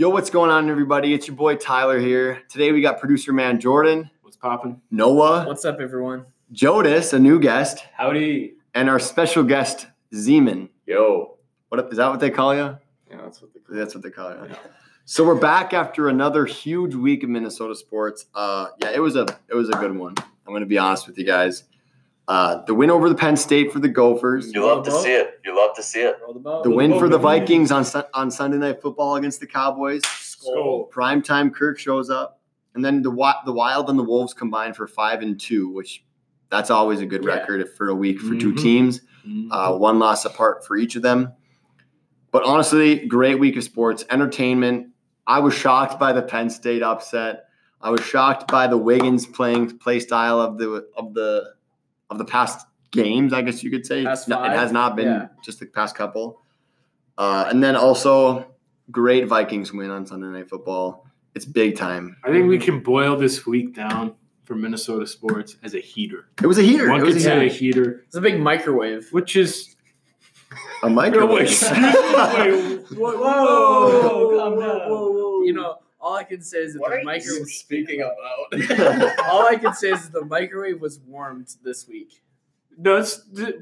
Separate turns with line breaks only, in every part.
Yo, what's going on, everybody? It's your boy Tyler here. Today we got producer man Jordan,
What's popping?
Noah,
What's up, everyone?
Jodis, a new guest,
Howdy.
and our special guest Zeman.
Yo.
What is that? What they call you?
Yeah, that's what they
That's what they call you.
Yeah.
So we're back after another huge week of Minnesota sports. Uh, yeah, it was a it was a good one. I'm going to be honest with you guys. Uh, the win over the Penn State for the Gophers.
You love to see it. You love to see it.
The
win for the Vikings on on Sunday Night Football against the Cowboys.
Skol.
Primetime Kirk shows up, and then the the Wild and the Wolves combined for five and two, which that's always a good
Yeah.
record for a week for two
Mhm.
teams.
Mhm.
Uh, one loss apart for each of them. But honestly, great week of sports entertainment. I was shocked by the Penn State upset. I was shocked by the Wiggins playing play style of the of the of the past games. I guess you could say
Past
No, it has not been
Yeah.
just the past couple. Uh, and then also great Vikings win on Sunday Night Football. It's big time.
I think we can boil this week down for Minnesota sports as a heater.
It was a heater.
One
It
could
was a,
say
heater.
a heater,
It's a big microwave.
which is
a
no, wait,
microwave.
excuse me, wait, whoa, whoa, calm down.
You know, all I can say is that the microwave.
speaking about?
all I can say is that the microwave was warmed this week.
No, it's,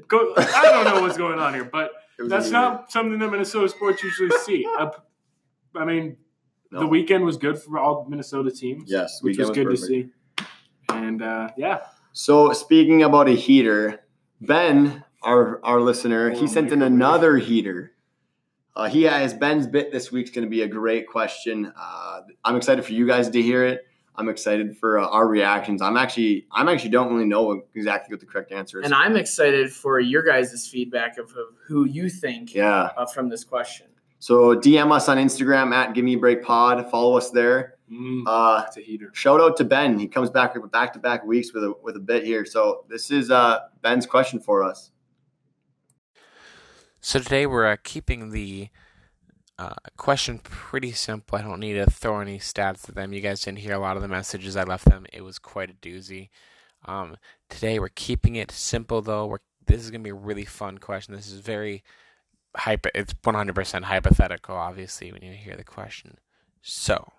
go, I don't know what's going on here, but
It was a
that's not something that Minnesota sports usually see. Uh, I mean,
No.
the weekend was good for all Minnesota teams.
Yes,
which
weekend
was good
was
to see. And uh, yeah,
So speaking about a heater, Ben, our our listener, he
Oh,
sent in
microwave.
another heater. Uh, he has Ben's bit this week's going to be a great question. Uh, I'm excited for you guys to hear it. I'm excited for uh, our reactions. I'm actually I'm actually don't really know exactly what the correct answer is.
And I'm excited for your guys' feedback of, of who you think
yeah.
uh, from this question.
So DM us on Instagram at Give Me Break Pod. Follow us there.
mm,
Uh,
it's a heater.
shout out to Ben. He comes back back to back weeks with a with a bit here. So this is uh, Ben's question for us.
So today we're uh, keeping the uh, question pretty simple. I don't need to throw any stats at them. You guys didn't hear a lot of the messages I left them. It was quite a doozy. Um, today we're keeping it simple though. We're this is gonna be a really fun question. This is very hyper. It's one hundred percent hypothetical. Obviously, when you hear the question. So,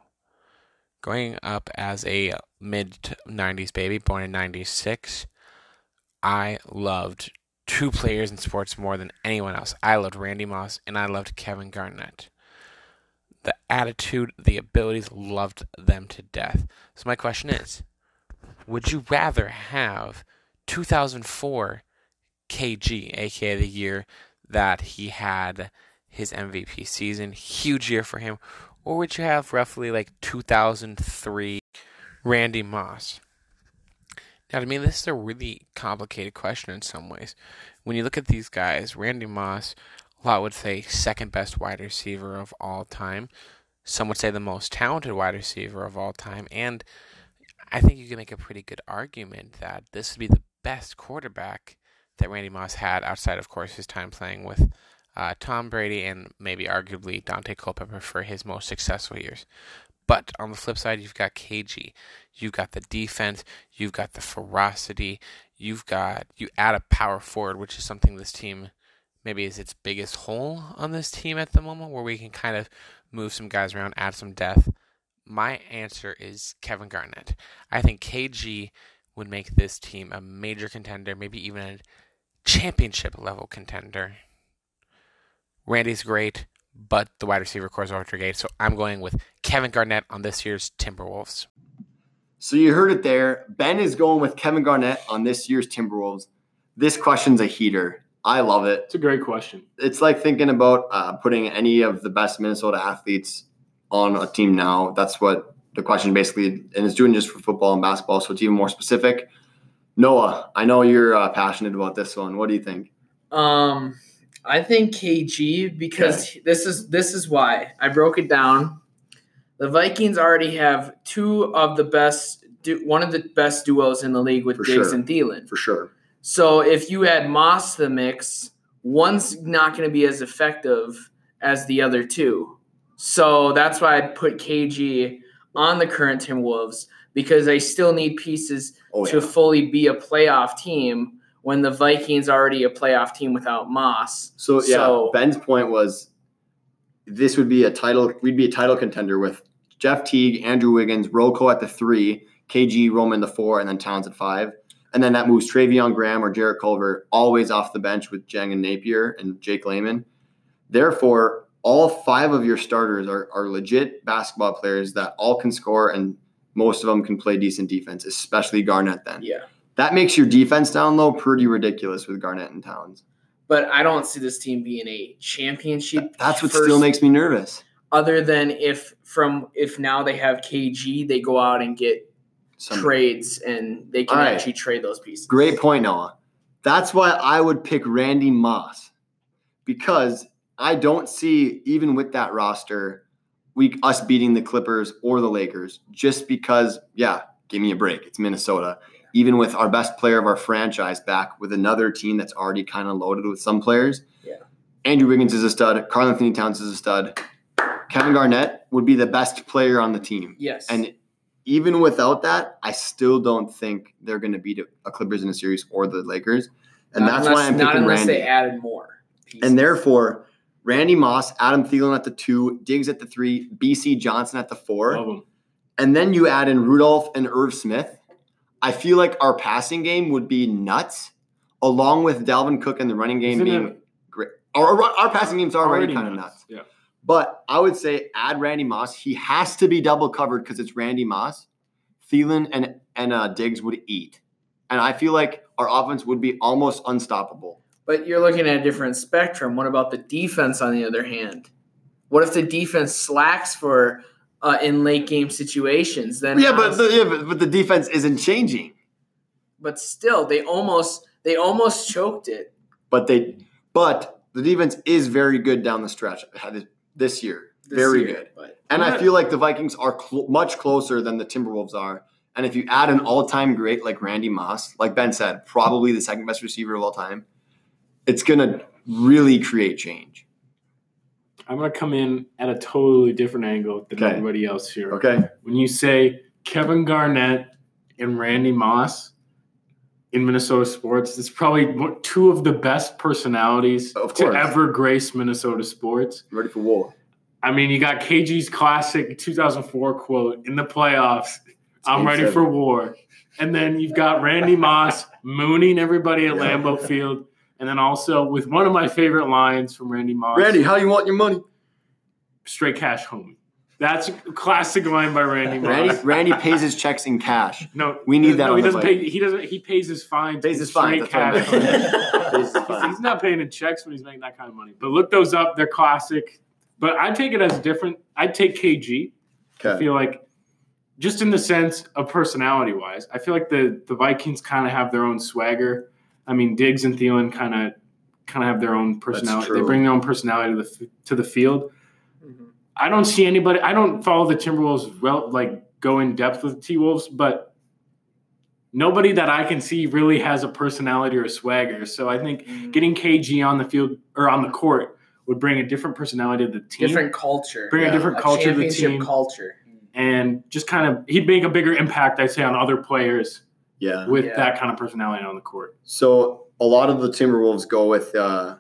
growing up as a mid '90s baby, born in '96, I loved two players in sports more than anyone else. I loved Randy Moss and I loved Kevin Garnett. The attitude, the abilities, loved them to death. So my question is, would you rather have 2004 KG, aka the year that he had his MVP season, huge year for him, or would you have roughly like 2003 Randy Moss? Now, to me, this is a really complicated question in some ways. When you look at these guys, Randy Moss, a lot would say second best wide receiver of all time. Some would say the most talented wide receiver of all time. And I think you can make a pretty good argument that this would be the best quarterback that Randy Moss had outside, of course, his time playing with uh, Tom Brady and maybe arguably Daunte Culpepper for his most successful years. But on the flip side, you've got KG. You've got the defense. You've got the ferocity. You've got you add a power forward, which is something this team maybe is its biggest hole on this team at the moment, where we can kind of move some guys around, add some depth. My answer is Kevin Garnett. I think KG would make this team a major contender, maybe even a championship level contender. Randy's great, but the wide receiver corps is over great, so I'm going with Kevin Garnett on this year's Timberwolves.
So you heard it there. Ben is going with Kevin Garnett on this year's Timberwolves. This question's a heater. I love it.
It's a great question.
It's like thinking about uh, putting any of the best Minnesota athletes on a team now. That's what the question basically, and it's doing just for football and basketball, so it's even more specific. Noah, I know you're uh, passionate about this one. What do you think?
Um, I think KG because this is this is why I broke it down. The Vikings already have two of the best, one of the best duos in the league with
For
Diggs
sure.
and Thielen.
For sure.
So if you add Moss to the mix, one's not going to be as effective as the other two. So that's why I put KG on the current Timberwolves because they still need pieces
Oh,
to fully be a playoff team when the Vikings already a playoff team without Moss.
So, yeah,
So-
Ben's point was this would be a title. We'd be a title contender with Jeff Teague, Andrew Wiggins, Rocco at the three, KG Roman the four, and then Towns at five. And then that moves Treveon Graham or Jarrett Culver always off the bench with Dieng and Napier and Jake Layman. Therefore, all five of your starters are, are legit basketball players that all can score and most of them can play decent defense, especially Garnett then.
Yeah.
That makes your defense down low pretty ridiculous with Garnett and Towns.
But I don't see this team being a championship.
That's what
first-
still makes me nervous.
other than if from if now they have KG, they go out and get
Some-
trades and they can
right.
actually trade those pieces.
Great point, Noah. That's why I would pick Randy Moss because I don't see even with that roster, we us beating the Clippers or the Lakers just because. Yeah, give me a break. It's Minnesota. Even with our best player of our franchise back with another team that's already kind of loaded with some players.
Yeah.
Andrew Wiggins is a stud. Karl-Anthony Towns is a stud. Kevin Garnett would be the best player on the team.
Yes.
And even without that, I still don't think they're going to beat a Clippers in a series or the Lakers. And
Not
that's
unless,
why I'm
not
picking
unless
Randy.
they added more. pieces.
And therefore, Randy Moss, Adam Thielen at the two, Diggs at the three, Bisi Johnson at the four. And then you add in Rudolph and Irv Smith. I feel like our passing game would be nuts, along with Dalvin Cook and the running game
Isn't
being
it
great. Our, our, our passing game's already, kind of nuts.
Yeah.
But I would say add Randy Moss. He has to be double covered because it's Randy Moss. Thielen and and uh, Diggs would eat, and I feel like our offense would be almost unstoppable.
But you're looking at a different spectrum. What about the defense on the other hand? What if the defense slacks for uh, in late game situations? Then
Yeah, but the, yeah, but, but the defense isn't changing.
but still they almost they almost choked it.
But they, but the defense is very good down the stretch this year.
this
very
year,
good.
But
And I feel like the Vikings are cl- much closer than the Timberwolves are. And if you add an all-time great like Randy Moss, like Ben said, probably the second best receiver of all time, it's gonna really create change.
I'm gonna come in at a totally different angle than
Okay.
everybody else here.
Okay.
When you say Kevin Garnett and Randy Moss in Minnesota sports, it's probably two of the best personalities
Of
to ever grace Minnesota sports.
Ready for war.
I mean, you got KG's classic 2004 quote in the playoffs. I'm ready
seven.
for war. And then you've got Randy Moss mooning everybody at Lambeau Field. And then also with one of my favorite lines from Randy Moss
Randy, how you want your money?
straight cash homie. That's a classic line by Randy Moss.
Randy, Randy pays his checks in cash.
no,
we need that
No,
on
he
the
doesn't
Vikings.
pay. He doesn't. He pays his fines.
Pays
in
his fines,
straight cash.
what I meant.
homie.
Pays his
He's- He's not paying in checks when he's making that kind of money. But look those up. They're classic. But I take it as different. I'd take KG. I feel like just in the sense of personality wise, I feel like the the Vikings kind of have their own swagger. I mean, Diggs and Thielen kind of kind of have their own personality. They bring their own personality to the to the field. I don't see anybody. I don't follow the Timberwolves well, like go in depth with T Wolves, but nobody that I can see really has a personality or a swagger. So I think
Mm-hmm.
getting KG on the field or on the court would bring a different personality to the team,
different culture.
bring
Yeah.
a different
A
culture to the team,
culture.
and just kind of he'd make a bigger impact, I'd say, on other players
Yeah.
with
Yeah.
that kind of personality on the court.
So a lot of the Timberwolves go with uh,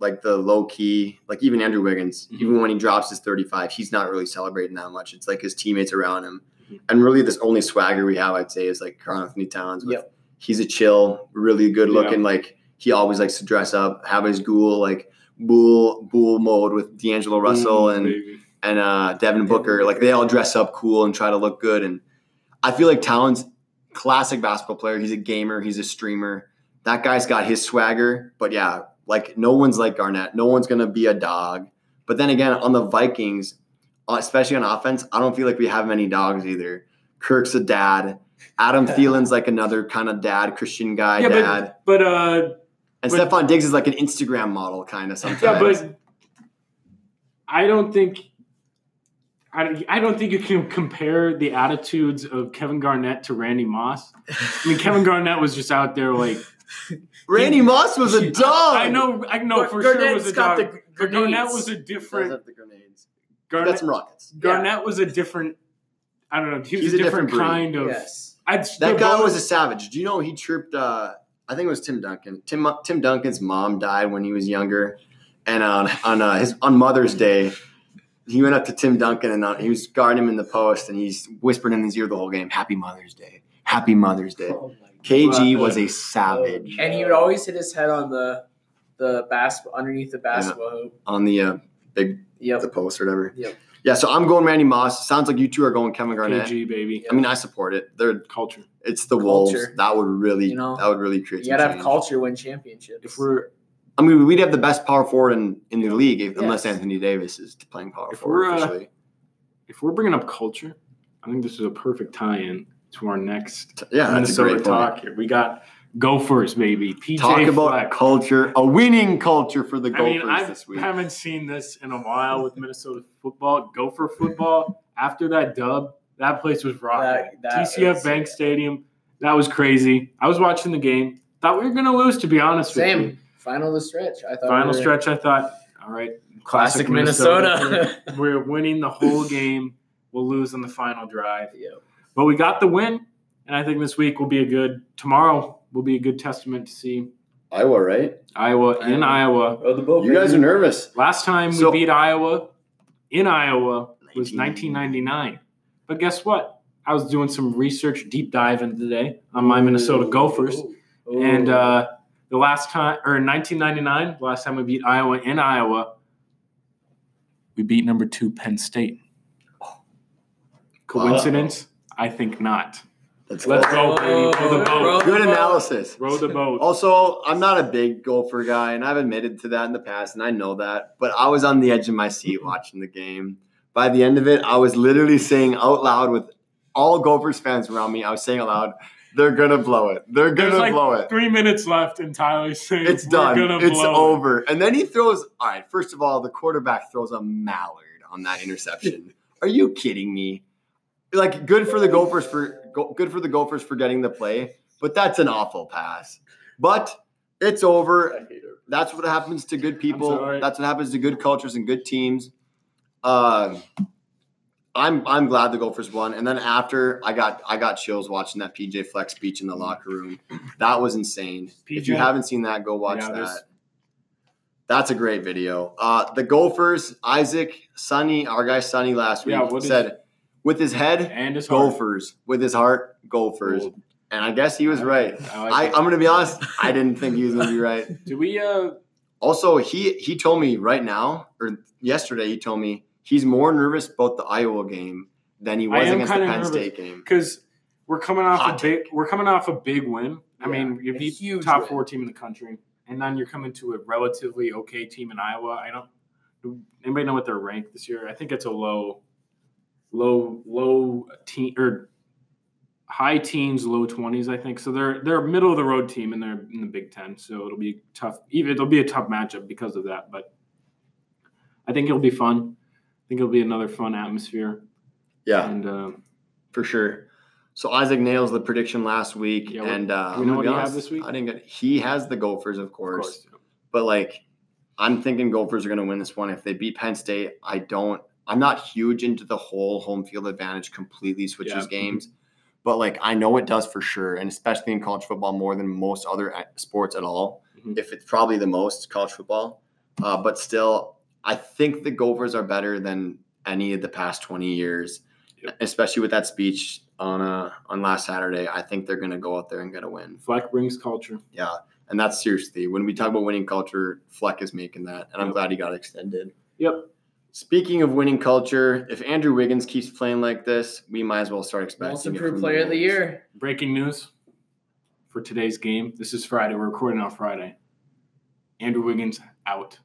like the low key, like even Andrew Wiggins,
Mhm.
even when he drops his 35, he's not really celebrating that much. It's like his teammates around him.
Mhm.
And really, this only swagger we have, I'd say, is like Karl-Anthony Towns. with-
Yep.
He's a chill, really good
Yeah.
looking. Like he always likes to dress up, have his ghoul, like bull, bull mode with D'Angelo Russell
Mm,
and
baby.
and uh, Devin Booker. Like they all dress up cool and try to look good. And I feel like Towns, classic basketball player. He's a gamer. He's a streamer. That guy's got his swagger. But yeah, like no one's like Garnett. No one's gonna be a dog. But then again, on the Vikings, uh, especially on offense, I don't feel like we have many dogs either. Kirk's a dad. Adam Thielen's like another kind of dad, Christian guy,
Yeah,
dad.
but but uh,
and
but-
Stefon Diggs is like an Instagram model kind of sometimes.
yeah, but I don't think. I, I don't think you can compare the attitudes of Kevin Garnett to Randy Moss. I mean, Kevin Garnett was just out there like
Randy Moss was a dog.
I know, I know
Gar-
for sure was a
got
dog.
the
but Garnett was a
Does
different.
have the grenades.
Garnett,
Got some rockets.
Garnett was a different. I don't know. He was
He's
a
a
different,
different
kind of.
Yes.
I'd,
That guy
both-
was a savage. Do you know he chirped? Uh, I think it was Tim Duncan. Tim Tim Duncan's mom died when he was younger, and on on uh, his on Mother's Day, he went up to Tim Duncan and uh, he was guarding him in the post, and he's whispering in his ear the whole game, "Happy Mother's Day, Happy Mother's Day."
Oh my
KG was a savage
And he would always hit his head on the the basketball underneath the basketball hoop.
on the uh, big
Yep.
the post or whatever.
Yep.
Yeah, so I'm going Randy Moss. Sounds like you two are going Kevin Garnett.
KG baby.
I mean, I support it. They're
Culture.
it's the
Culture.
Wolves. That would really
You know,
that would really create.
You gotta have
change.
culture win championships.
If we're
I mean, we'd have the best power forward in, in the league if, unless Anthony Davis is playing power
If
forward
we're, uh, if we're bringing up culture, I think this is a perfect tie-in to our next
Yeah, that's a
Minnesota
great point.
talk here. We got Gophers, baby. PJ
Talk about
Fleck.
culture, a winning culture for the
I
Gophers
mean,
this week.
I haven't seen this in a while with Minnesota football. Gopher football. After that dub, that place was rocking.
That- that
TCF
was-
Bank Stadium. That was crazy. I was watching the game. Thought we were gonna lose, to be honest with you.
Same final of the stretch. I thought
Final
we were-
stretch, I thought, all right,
Classic Minnesota.
we're winning the whole game. We'll lose on the final drive.
Yep.
But we got the win, and I think this week will be a good. Tomorrow will be a good testament to see
Iowa, right?
Iowa in Iowa.
Oh, the boat.
You guys are nervous.
Last time
So-
we beat Iowa in Iowa was 1999. But guess what? I was doing some research, deep diving today on my Minnesota Gophers, and uh, the last time, or in 1999, the last time we beat Iowa in Iowa, we beat number two Penn State. Coincidence? I think not.
Let's
Let's
go.
go, baby. Row the boat.
Good analysis.
Row the boat.
Also, I'm not a big Gopher guy, and I've admitted to that in the past, and I know that. But I was on the edge of my seat watching the game. By the end of it, I was literally saying out loud with all Gophers fans around me, I was saying out loud, "They're gonna blow it. They're gonna
There's like
blow it.
three minutes left, and Tyler's saying
It's
"We're
done.
gonna
It's
blow it."
over." And then he throws. All right. First of all, the quarterback throws a mallard on that interception. Are you kidding me? Like, good for the Gophers for good for the Gophers for getting the play, but that's an awful pass. But it's over. That's what happens to good people. That's what happens to good cultures and good teams. Um, I'm I'm glad the Gophers won. And then after I got I got chills watching that PJ Fleck's speech in the locker room. That was insane. If you haven't seen that, go watch
Yeah,
that.
there's-
That's a great video. Uh, the Gophers, Isaac, Sonny, our guy Sonny last week
Yeah, what is-
said, with his head,
And his heart.
With his heart, Gophers.
Gold.
And I guess he was right.
I, like
I I'm gonna be honest. I didn't think he was gonna be right.
Do we? Uh,
Also, he he told me right now or yesterday he told me he's more nervous about the Iowa game than he was against the Penn. State game.
because we're coming off
Hot
a big. We're coming off a big win. I
Yeah,
mean, you
a
beat
huge
top
win.
four team in the country, and then you're coming to a relatively okay team in Iowa. I don't. Do anybody know what they're ranked this year? I think it's a low, low, low teen or high teens, low twenties. I think so. They're they're a middle of the road team, and they're in the Big Ten. So it'll be tough. Even it'll be a tough matchup because of that. But I think it'll be fun. Think it'll be another fun atmosphere.
Yeah,
And uh,
for sure. So Isaac nails the prediction last week,
Yeah,
and uh,
we know what
gonna
he
be
have
honest,
this week?
I didn't get. He has the Gophers, of
of
course,
course,
but like I'm thinking Gophers are going to win this one if they beat Penn State. I don't. I'm not huge into the whole home field advantage completely switches
Yeah.
games, but like I know it does for sure, and especially in college football more than most other sports at all.
Mhm.
If it's probably the most college football, uh, but still, I think the Gophers are better than any of the past 20 years,
Yep.
especially with that speech on uh, on last Saturday. I think they're going to go out there and get a win.
Fleck brings culture.
Yeah, and that's seriously when we talk about winning culture, Fleck is making that, and I'm
Yep.
glad he got extended.
Yep.
Speaking of winning culture, if Andrew Wiggins keeps playing like this, we might as well start expecting
Most
it
improved
from
player of the year.
Breaking news for today's game. This is Friday. We're recording on Friday. Andrew Wiggins out.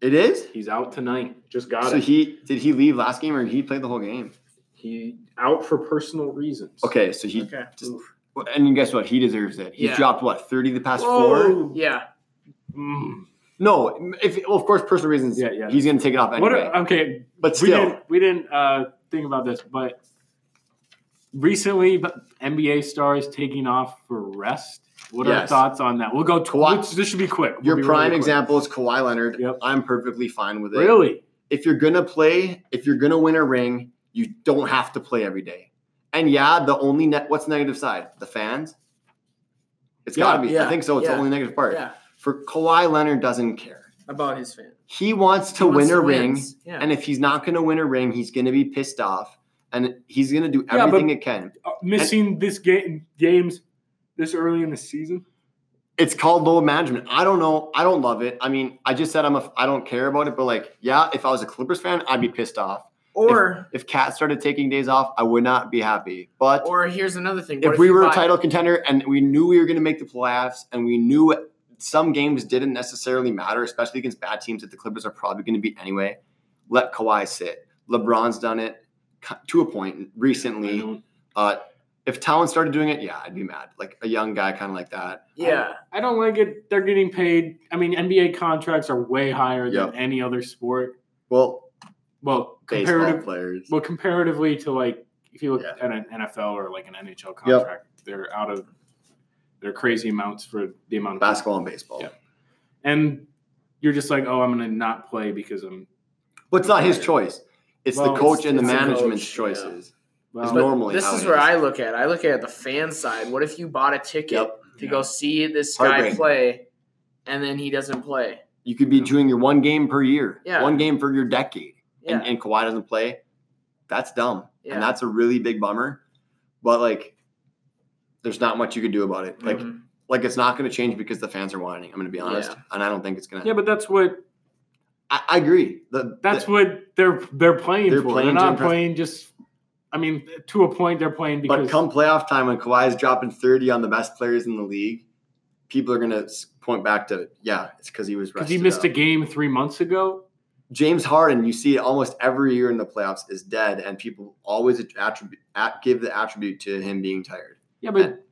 It is.
He's out tonight. Just got
So
it.
So he did he leave last game or he played the whole game?
He out for personal reasons.
Okay, so he
Okay.
just and guess what? He deserves it. He's
Yeah.
dropped what thirty the past four.
Whoa.
Yeah.
Mm.
No, if well, of course, personal reasons.
Yeah, yeah.
He's gonna take it off
What?
anyway.
Okay.
but
We
still,
didn't. We didn't uh, think about this, but recently, but NBA stars taking off for rest. What are our
Yes.
thoughts on that? We'll go. Tw-
Kawhi-
this should be quick. We'll
your
be
prime
really quick.
example is Kawhi Leonard.
Yep.
I'm perfectly fine with it.
Really?
if you're gonna play, if you're gonna win a ring, you don't have to play every day. And yeah, the only net what's the negative side? The fans. It's
Yeah,
gotta be. I think so. It's
yeah,
the only negative part.
Yeah.
For Kawhi Leonard doesn't care.
about his fans.
He wants to
He wants
win a ring.
Yeah.
and if he's not going to win a ring, he's going to be pissed off, and he's going to do
Yeah,
everything it can.
Uh, missing this game games this early in the season.
It's called load management. I don't know. I don't love it. I mean, I just said I'm a. I don't care about it, but like, yeah, if I was a Clippers fan, I'd be pissed off.
Or
If KAT started taking days off, I would not be happy. But
or here's another thing. What
if we were a
buy-
title contender and we knew we were going to make the playoffs and we knew some games didn't necessarily matter, especially against bad teams that the Clippers are probably going to beat anyway, let Kawhi sit. LeBron's done it to a point recently. Uh, if Talon started doing it, yeah, I'd be mad. Like a young guy, kind of like that.
Yeah.
I don't like it. They're getting paid. I mean, NBA contracts are way higher
Yep.
than any other sport.
Well,
Well, comparative,
players.
well, comparatively to like if you look
Yeah.
at an NFL or like an NHL contract, they're out of they're crazy amounts for the amount of
Basketball and baseball.
Yeah. and you're just like, oh, I'm going to not play because I'm
But it's not his choice. It's
Well,
the coach
it's-
and the
it's the
management's
coach,
choices.
Well,
It's normally
this
how
is
it
where
is.
I look at. I look at the fan side. What if you bought a ticket
Yep.
to
Yeah.
go see this guy play, and then he doesn't play?
You could be doing your one game per year,
Yeah.
one game for your decade,
Yeah.
and, and Kawhi doesn't play. That's dumb,
Yeah.
and that's a really big bummer. But like, there's not much you could do about it. Like,
Mhm.
like it's not going to change because the fans are whining. I'm going to be honest,
Yeah.
and I don't think it's going to.
yeah, but that's what
I, I agree. The,
that's
the-
what they're they're playing
They're
for.
playing
they're not
impress-
playing just. I mean, to a point, they're playing because
but come playoff time when Kawhi's dropping 30 on the best players in the league, people are going to point back to yeah, it's because he was
because he missed a game three months ago.
James Harden, you see it almost every year in the playoffs, is dead, and people always attribute at, give the attribute to him being tired.
Yeah, but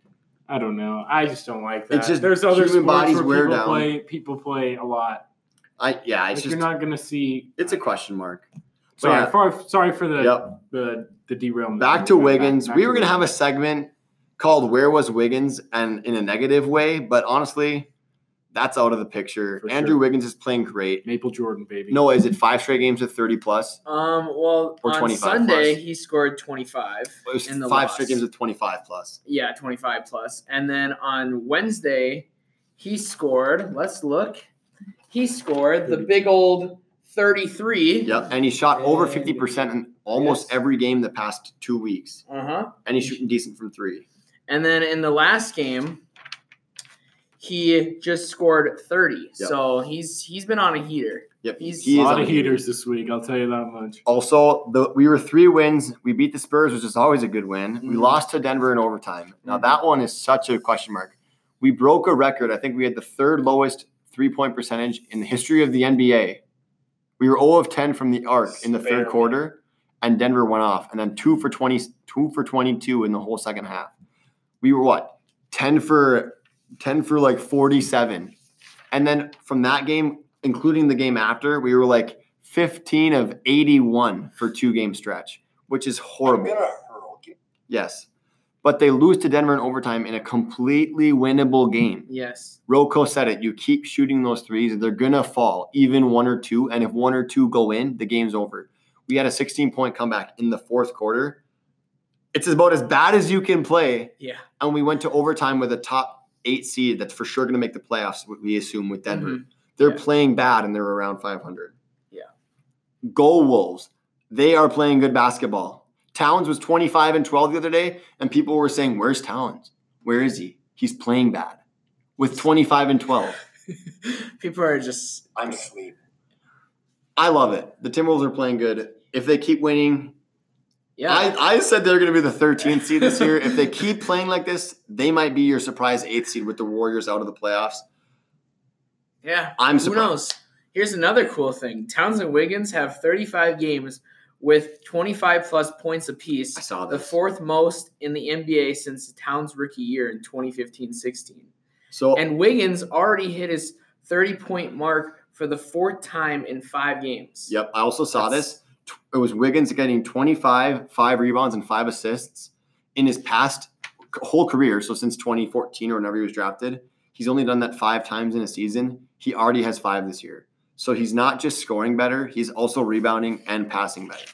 I don't know. I just don't like that.
It's just
There's other
human
sports
bodies
where
wear
people
down.
play. People play a lot.
I yeah,
Like
it's just
you're not going to see.
it's a question mark.
So
yeah.
yeah, for, sorry for the
Yep.
the the derailment.
Back to Wiggins.
back
we were gonna have a segment called "Where Was Wiggins?" and in a negative way, but honestly, that's out of the picture.
For
Andrew
sure.
Wiggins is playing great.
Maple Jordan baby.
No, is it five straight games with thirty plus?
Um. Well,
Or
on Sunday
plus.
he scored 25.
It was five
loss.
straight games with twenty-five plus.
Yeah, 25. And then on Wednesday he scored. Let's look. He scored the big old 33.
Yep, and he shot over fifty percent in almost
Yes.
every game the past two weeks,
Uh huh.
and he's shooting decent from three.
And then in the last game, he just scored 30.
Yep.
So he's he's been on a heater.
Yep,
He's-
he
a lot
on
of
a
heaters this week. I'll tell you that much.
Also, the, we were three wins. We beat the Spurs, which is always a good win. We
Mhm.
lost to Denver in overtime. Now
Mhm.
that one is such a question mark. We broke a record. I think we had the third lowest three point percentage in the history of the NBA. We were 0 of 10 from the arc in the third quarter, and Denver went off, and then two for 20, two for 22 in the whole second half. We were what 10 for 10 for like 47, and then from that game, including the game after, we were like 15 of 81 for two game stretch, which is horrible. Yes. But they lose to Denver in overtime in a completely winnable game.
Yes.
Rocco said it. You keep shooting those threes, they're going to fall, even one or two. And if one or two go in, the game's over. We had a 16 point comeback in the fourth quarter. It's about as bad as you can play.
Yeah.
And we went to overtime with a top eight seed that's for sure going to make the playoffs, we assume, with Denver.
Mhm.
They're
Yeah.
playing bad and they're around 500.
Yeah.
Go Wolves. They are playing good basketball. Towns was 25 and 12 the other day, and people were saying, Where's Towns? Where is he? He's playing bad with 25 and 12.
People are just
I'm asleep.
I love it. The Timberwolves are playing good. If they keep winning,
yeah.
I, I said they're going to be the 13th seed this year. If they keep playing like this, they might be your surprise eighth seed with the Warriors out of the playoffs.
yeah.
I'm
Who
surprised.
knows? Here's another cool thing. Towns and Wiggins have 35 games with 25 plus points apiece.
I saw
the fourth most in the NBA since the Towns' rookie year in 2015-16.
So
And Wiggins already hit his 30 point mark for the fourth time in five games.
Yep, I also saw
That's-
this. It was Wiggins getting 25, five rebounds, and five assists in his past whole career. So since 2014 or whenever he was drafted, he's only done that five times in a season. He already has five this year. So he's not just scoring better; he's also rebounding and passing better.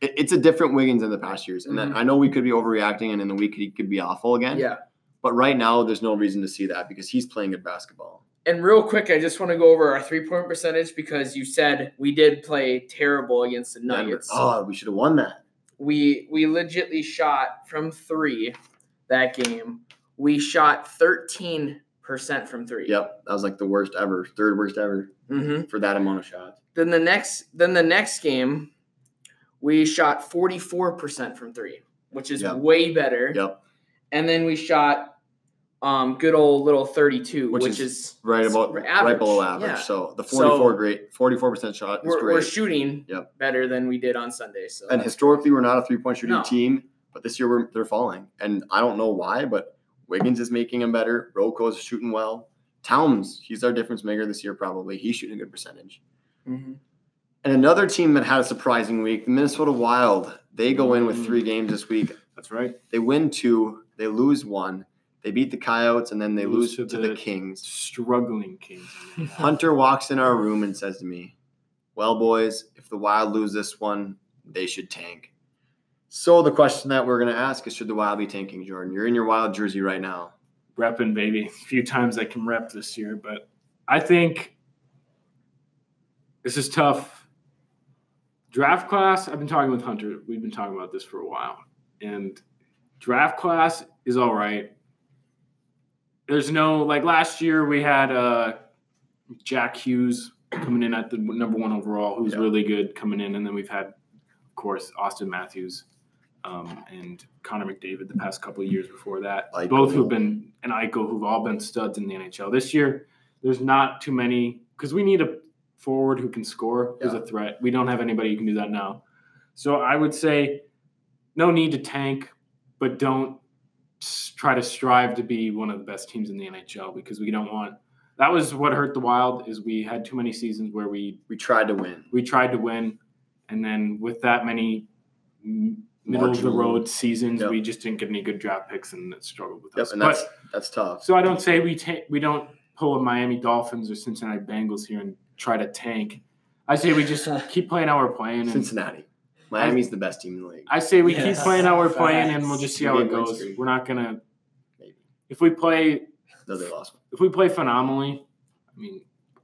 It- it's a different Wiggins in the past years, and then
Mhm.
I know we could be overreacting, and in the week he could be awful again.
Yeah.
But right now, there's no reason to see that because he's playing good basketball.
and real quick, I just want to go over our three point percentage because you said we did play terrible against the. Nuggets.
Oh, we should have won that.
We we legitly shot from three that game. We shot thirteen percent from three.
Yep, that was like the worst ever, third worst ever
hmm
for that amount of shots.
Then the next then the next game, we shot forty four percent from three, which is
Yep.
way better.
Yep,
And then we shot um good old little thirty two,
Which
which,
is
is,
right about right below average.
yeah.
So the
So-
forty-four great, forty-four percent shot is
we're,
great.
we're shooting
Yep.
better than we did on Sunday. So
and historically, we're not a three-point shooting
No.
team, but this year we're, they're falling, and I don't know why, but Wiggins is making them better. Rocco is shooting well. Towns, he's our difference maker this year. Probably he's shooting a good percentage.
Mhm.
And another team that had a surprising week, the Minnesota Wild. They go in with three games this week.
That's right.
They win two, they lose one. They beat the Coyotes, and then they lose, to, the, Kings.
Struggling Kings.
Hunter walks in our room and says to me, Well, boys, if the Wild lose this one, they should tank. So the question that we're going to ask is Should the Wild be tanking, Jordan? You're in your Wild jersey right now.
repping, baby. A few times I can rep this year, but I think this is tough. Draft class, I've been talking with Hunter. We've been talking about this for a while. And draft class is all right. There's no, like last year we had uh, Jack Hughes coming in at the number one overall, who's
Yeah.
really good coming in. And then we've had, of course, Auston Matthews um, and Connor McDavid the past couple of years before that.
Eichel.
Both who've been and Eichel who've all been studs in the NHL. This year, there's not too many because we need a forward who can score
Yeah.
a threat. We don't have anybody who can do that now. So I would say no need to tank, but don't try to strive to be one of the best teams in the NHL because we don't want. That was what hurt the Wild is we had too many seasons where we
We tried to win.
we tried to win, and then with that many middle of the road seasons,
Yep.
we just didn't get any good draft picks and it struggled with
Yep,
us.
and
But-
that's that's tough.
so I don't say we ta- we don't pull a Miami Dolphins or Cincinnati Bengals here and try to tank. I say we just keep playing how we're playing. And
Cincinnati. Miami's the best team in the league.
I say we keep playing how we're playing, and we'll just see how it goes. We're not gonna
Maybe.
if we play
No, they lost
if we play phenomenally. I mean,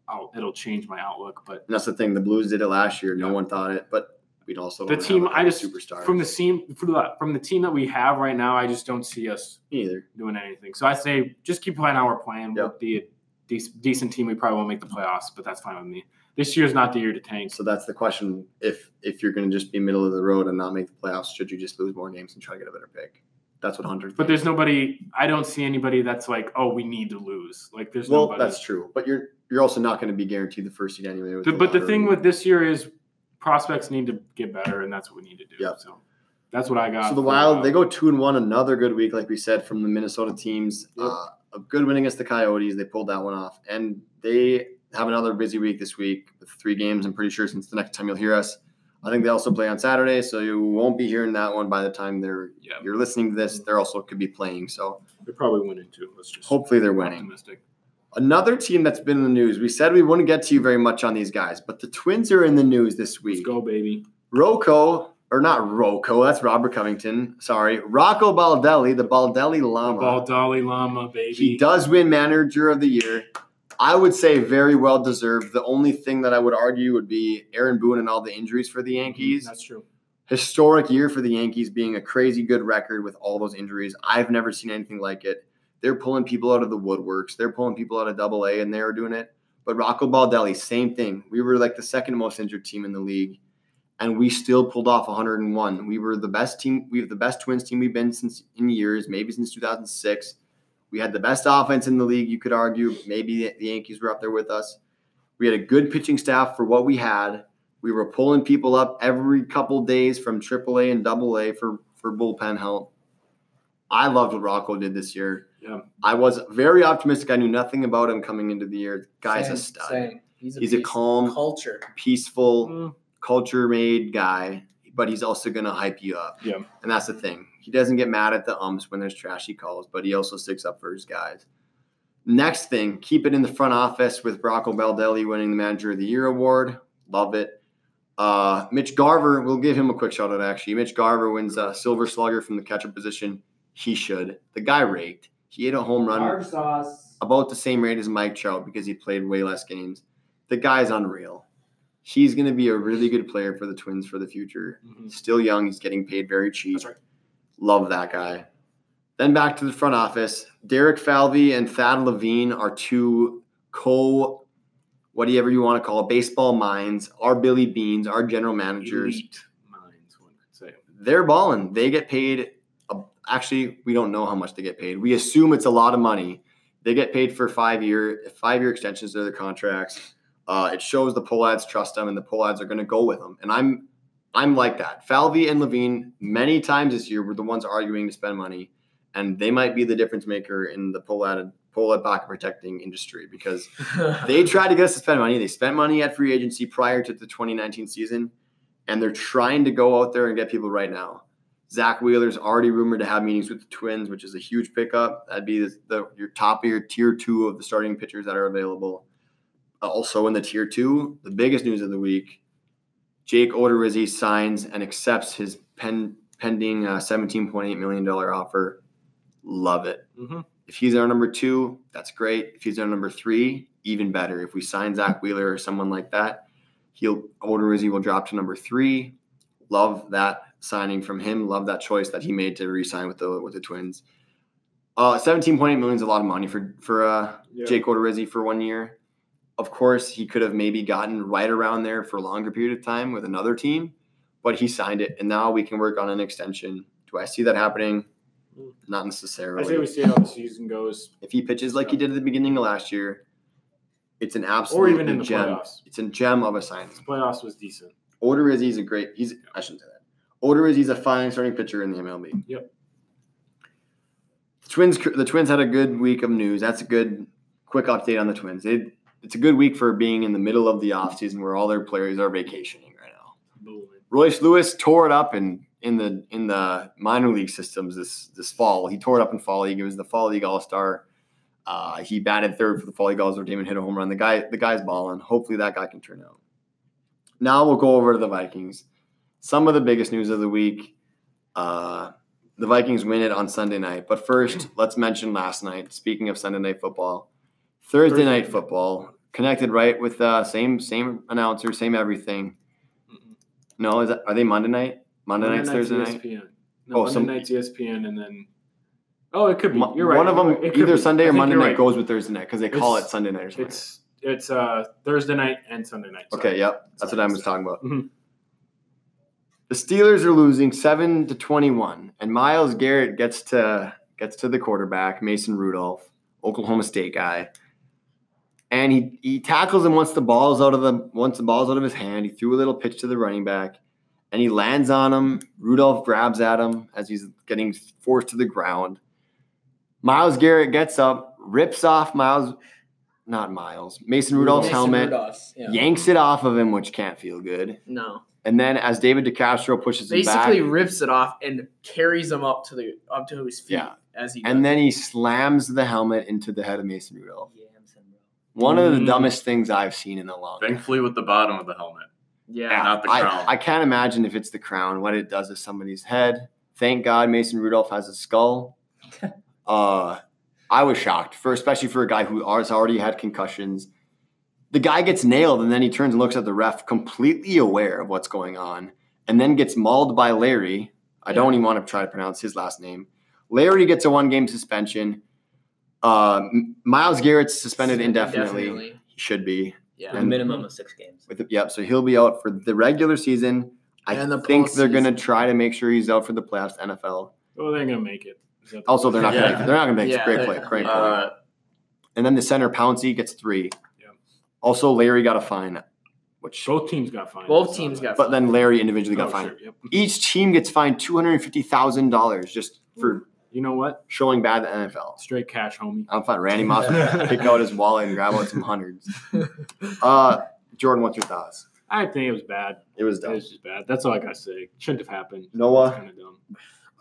I'll, it'll change my outlook, but
And that's the thing. The Blues did it last year. No
Yeah.
one thought it, but we'd also
the team I
couple
just
superstars.
from the team from the, from the team that we have right now, I just don't see us
Me either.
doing anything. So I say just keep playing how we're playing. We'll
Yep.
be a dec- decent team. We probably won't make the oh. playoffs, but that's fine with me. This year's not the year to tank.
So that's the question. If if you're going to just be middle of the road and not make the playoffs, should you just lose more games and try to get a better pick? That's what Hunter.
But there's nobody. I don't see anybody that's like, oh, we need to lose. Like there's
well,
nobody.
that's true. But you're you're also not going to be guaranteed the first seed anyway. with
The- but the thing with this year is prospects need to get better, and that's what we need to do.
Yep.
So that's what I got.
So the Wild, they go two and one. Another good week, like we said, from the Minnesota teams.
Yep.
Uh, a good win against the Coyotes. They pulled that one off, and they have another busy week this week with three games. I'm pretty sure since the next time you'll hear us. I think they also play on Saturday, so you won't be hearing that one by the time they're
Yeah.
you're listening to this. They're also could be playing, so
They're probably winning too. Let's just
hopefully they're winning.
optimistic.
Another team that's been in the news. We said we wouldn't get to you very much on these guys, but the Twins are in the news this
Let's
week.
go, baby.
Rocco, or not Rocco, that's Robert Covington. Sorry, Rocco Baldelli, the Baldelli Llama.
Ball Dolly Llama, baby.
He does win Manager of the Year. I would say very well deserved. The only thing that I would argue would be Aaron Boone and all the injuries for the mm, Yankees.
That's true.
Historic year for the Yankees, being a crazy good record with all those injuries. I've never seen anything like it. They're pulling people out of the woodworks. They're pulling people out of Double A, and they're doing it. But Rocco Baldelli, same thing. We were like the second most injured team in the league, and we still pulled off 101. We were the best team. We have the best Twins team we've been since in years, maybe since 2006. We had the best offense in the league, you could argue. Maybe the- the Yankees were up there with us. We had a good pitching staff for what we had. We were pulling people up every couple days from AAA and AA for, for bullpen help. I loved what Rocco did this year.
Yeah.
I was very optimistic. I knew nothing about him coming into the year. Guy's a
Same,
stud.
same. He's a,
He's a calm,
culture.
peaceful,
Mm,
culture made guy, but he's also going to hype you up.
Yeah.
And that's the thing. He doesn't get mad at the umps when there's trashy calls, but he also sticks up for his guys. Next thing, keep it in the front office with Rocco Baldelli winning the Manager of the Year award. Love it. Uh, Mitch Garver, we'll give him a quick shout out actually. Mitch Garver wins a Silver Slugger from the catcher position. He should. The guy raked. He hit a home run.
sauce.
about the same rate as Mike Trout because he played way less games. The guy's unreal. He's going to be a really good player for the Twins for the future.
Mhm.
Still young. He's getting paid very cheap.
That's right.
Love that guy. Then back to the front office. Derek Falvey and Thad Levine are two co, whatever you want to call it, baseball minds. Our Billy Beanes, our general managers.
Elite minds, one could say.
They're balling. They get paid. uh, Actually, we don't know how much they get paid. We assume it's a lot of money. They get paid for five year five year extensions of their contracts. Uh, it shows the Pohlads trust them, and the Pohlads are going to go with them. And I'm I'm like that. Falvey and Levine many times this year were the ones arguing to spend money, and they might be the difference maker in the Pohlad Pohlad pocket protecting industry because they tried to get us to spend money. They spent money at free agency prior to the 2019 season, and they're trying to go out there and get people right now. Zack Wheeler's already rumored to have meetings with the Twins, which is a huge pickup. That'd be the, the your top of your tier two of the starting pitchers that are available. Also in the tier two, the biggest news of the week: Jake Odorizzi signs and accepts his pen, pending uh, 17.8 million dollar offer. Love it.
Mm-hmm.
If he's our number two, that's great. If he's our number three, even better. If we sign Zack Wheeler or someone like that, he'll Odorizzi will drop to number three. Love that signing from him. Love that choice that he made to re-sign with the with the Twins. Uh, seventeen point eight million is a lot of money for for uh,
Yeah.
Jake Odorizzi for one year. Of course, he could have maybe gotten right around there for a longer period of time with another team, but he signed it, and now we can work on an extension. Do I see that happening?
Mm.
Not
I
necessarily
say we see how the season goes,
if he pitches like he did at the beginning of last year, it's an absolute
or even in the
gem.
playoffs.
It's a gem of a signing.
His playoffs was decent.
Odorizzi he's a great. He's I shouldn't say that. Odorizzi he's a fine starting pitcher in the MLB.
Yep.
The Twins. The Twins had a good week of news. That's a good quick update on the Twins. It, it's a good week for being in the middle of the offseason where all their players are vacationing right now.
Boom.
Royce Lewis tore it up in in the in the minor league systems this this fall. He tore it up in fall league. It was the fall league all star. Uh, he batted third for the fall league all star team and hit a home run. The guy the guy's balling. Hopefully that guy can turn out. Now we'll go over to the Vikings. Some of the biggest news of the week. Uh, the Vikings win it on Sunday night. But first, let's mention last night. Speaking of Sunday night football, Thursday
Thursday.
night football connected right with uh, same same announcer, same everything.
Mm-mm.
No, is that, are they Monday night? Monday, night's
night's
Thursday night.
No,
Oh,
Monday
some-
night's ESPN, and then oh, it could be. You're right.
One of them,
It
either. Sunday
I
or Monday night,
right.
goes with Thursday night because they call it Sunday night or something.
It's it's uh Thursday night and Sunday night. sorry.
okay, yep, that's what I was talking about.
Mhm.
The Steelers are losing seven to twenty-one, and Myles Garrett gets to gets to the quarterback, Mason Rudolph, Oklahoma State guy, and he he tackles him once the ball's out of the once the ball's out of his hand. He threw a little pitch to the running back, and he lands on him. Rudolph grabs at him as he's getting forced to the ground. Myles Garrett gets up, rips off Miles, not Miles, Mason Rudolph's
Mason
helmet,
Rudolph's, yeah.
yanks it off of him, which can't feel good.
No.
And then as David DeCastro pushes him
Basically
back,
rips it off and carries him up to the up to his feet
Yeah.
as he
and
does.
then he slams the helmet into the head of Mason Rudolph. One of the
Mm.
dumbest things I've seen in a long time.
Thankfully, with the bottom of the helmet.
yeah.
not the
I,
crown.
I can't imagine if it's the crown, what it does to somebody's head. Thank God Mason Rudolph has a skull. uh, I was shocked for especially for a guy who has already had concussions. The guy gets nailed and then he turns and looks at the ref, completely aware of what's going on, and then gets mauled by Larry. I don't even want to try to pronounce his last name. Larry gets a one game suspension. Uh, Myles Garrett's suspended indefinitely. He should be.
Yeah.
With a
And-
minimum of six games.
With the, yep, so he'll be out for the regular season. I
And the
think they're going to try to make sure he's out for the playoffs, NFL.
Oh, they're gonna make it. Is that the-
Also, they're not going
Yeah.
to. They're not going to make
Yeah,
great play. Great play.
Uh,
And then the center Pouncey gets three.
Yeah.
Also, Larry got a fine, which.
Both teams got fined.
Both
I saw
teams
that.
got
But then Larry individually got
Oh,
fined.
sure, yep.
Each team gets fined two hundred fifty thousand dollars just for
You know what?
showing bad the NFL.
Straight cash, homie.
I'm fine. Randy Moss would pick out his wallet and grab out some hundreds. Uh, Jordan, what's your thoughts?
I think it was bad.
It was
It
dumb.
was just bad. That's all I gotta say. Shouldn't have happened.
Noah?
kind of dumb.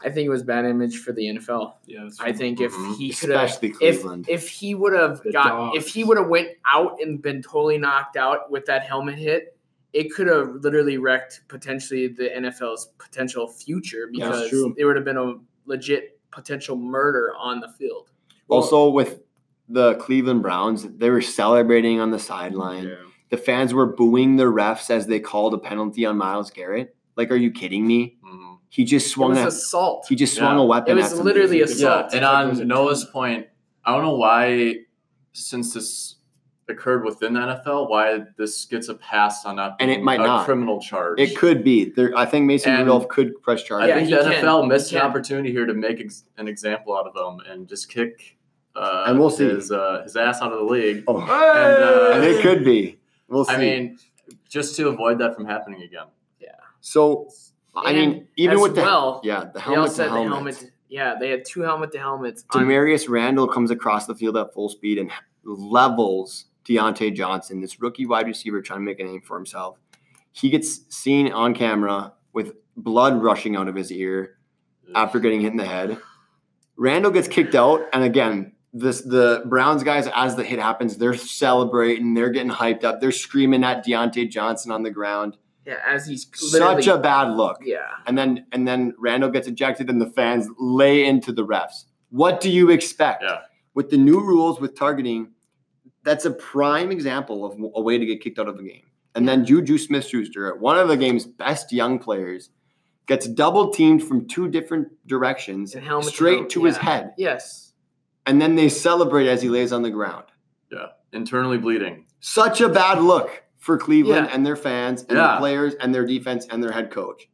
I think it was bad image for the NFL.
Yeah, that's
I think if
Mhm.
he could have if if he would have got
dogs.
if he would have went out and been totally knocked out with that helmet hit, it could have literally wrecked potentially the NFL's potential future because
true.
it would have been a legit potential murder on the field.
also, with the Cleveland Browns, they were celebrating on the sideline. The fans were booing the refs as they called a penalty on Myles Garrett. Like, are you kidding me?
Mhm.
He just
It
swung
was
a
assault.
he just swung
Yeah.
a weapon.
It was
at somebody.
literally
Yeah,
assault.
and on Noah's point, I don't know why, since this occurred within the NFL, why this gets a pass on not
And it
being
might
a
not.
criminal charge.
It could be. There, I think Mason
And-
Rudolph could press charges.
I think
he
the
can.
NFL missed
He
an opportunity here to make ex- an example out of him and just kick uh,
And we'll see.
his uh, his ass out of the league.
Oh,
And, uh,
and it could be. We'll see.
I mean, just to avoid that from happening again. Yeah.
So I
And
mean, even
as
with the
well,
yeah, the
They
helmet
also
to
had the
helmet.
helmet. Yeah, they had two helmet to helmets. on-
Damarious Randall comes across the field at full speed and levels Diontae Johnson, this rookie wide receiver trying to make a name for himself. He gets seen on camera with blood rushing out of his ear after getting hit in the head. Randall gets kicked out, and again, this the Browns guys, as the hit happens, they're celebrating, they're getting hyped up, they're screaming at Diontae Johnson on the ground.
yeah, as he's
Such a bad look.
yeah.
And then and then Randall gets ejected, and the fans lay into the refs. What do you expect?
Yeah.
With the new rules with targeting, that's a prime example of a way to get kicked out of the game. And then Juju Smith Schuster, one of the game's best young players, gets double teamed from two different directions,
And helmet to
straight to his head.
Yes.
And then they celebrate as he lays on the ground.
Yeah, internally bleeding.
Such a bad look for Cleveland
Yeah.
and their fans and
Yeah.
the players and their defense and their head coach.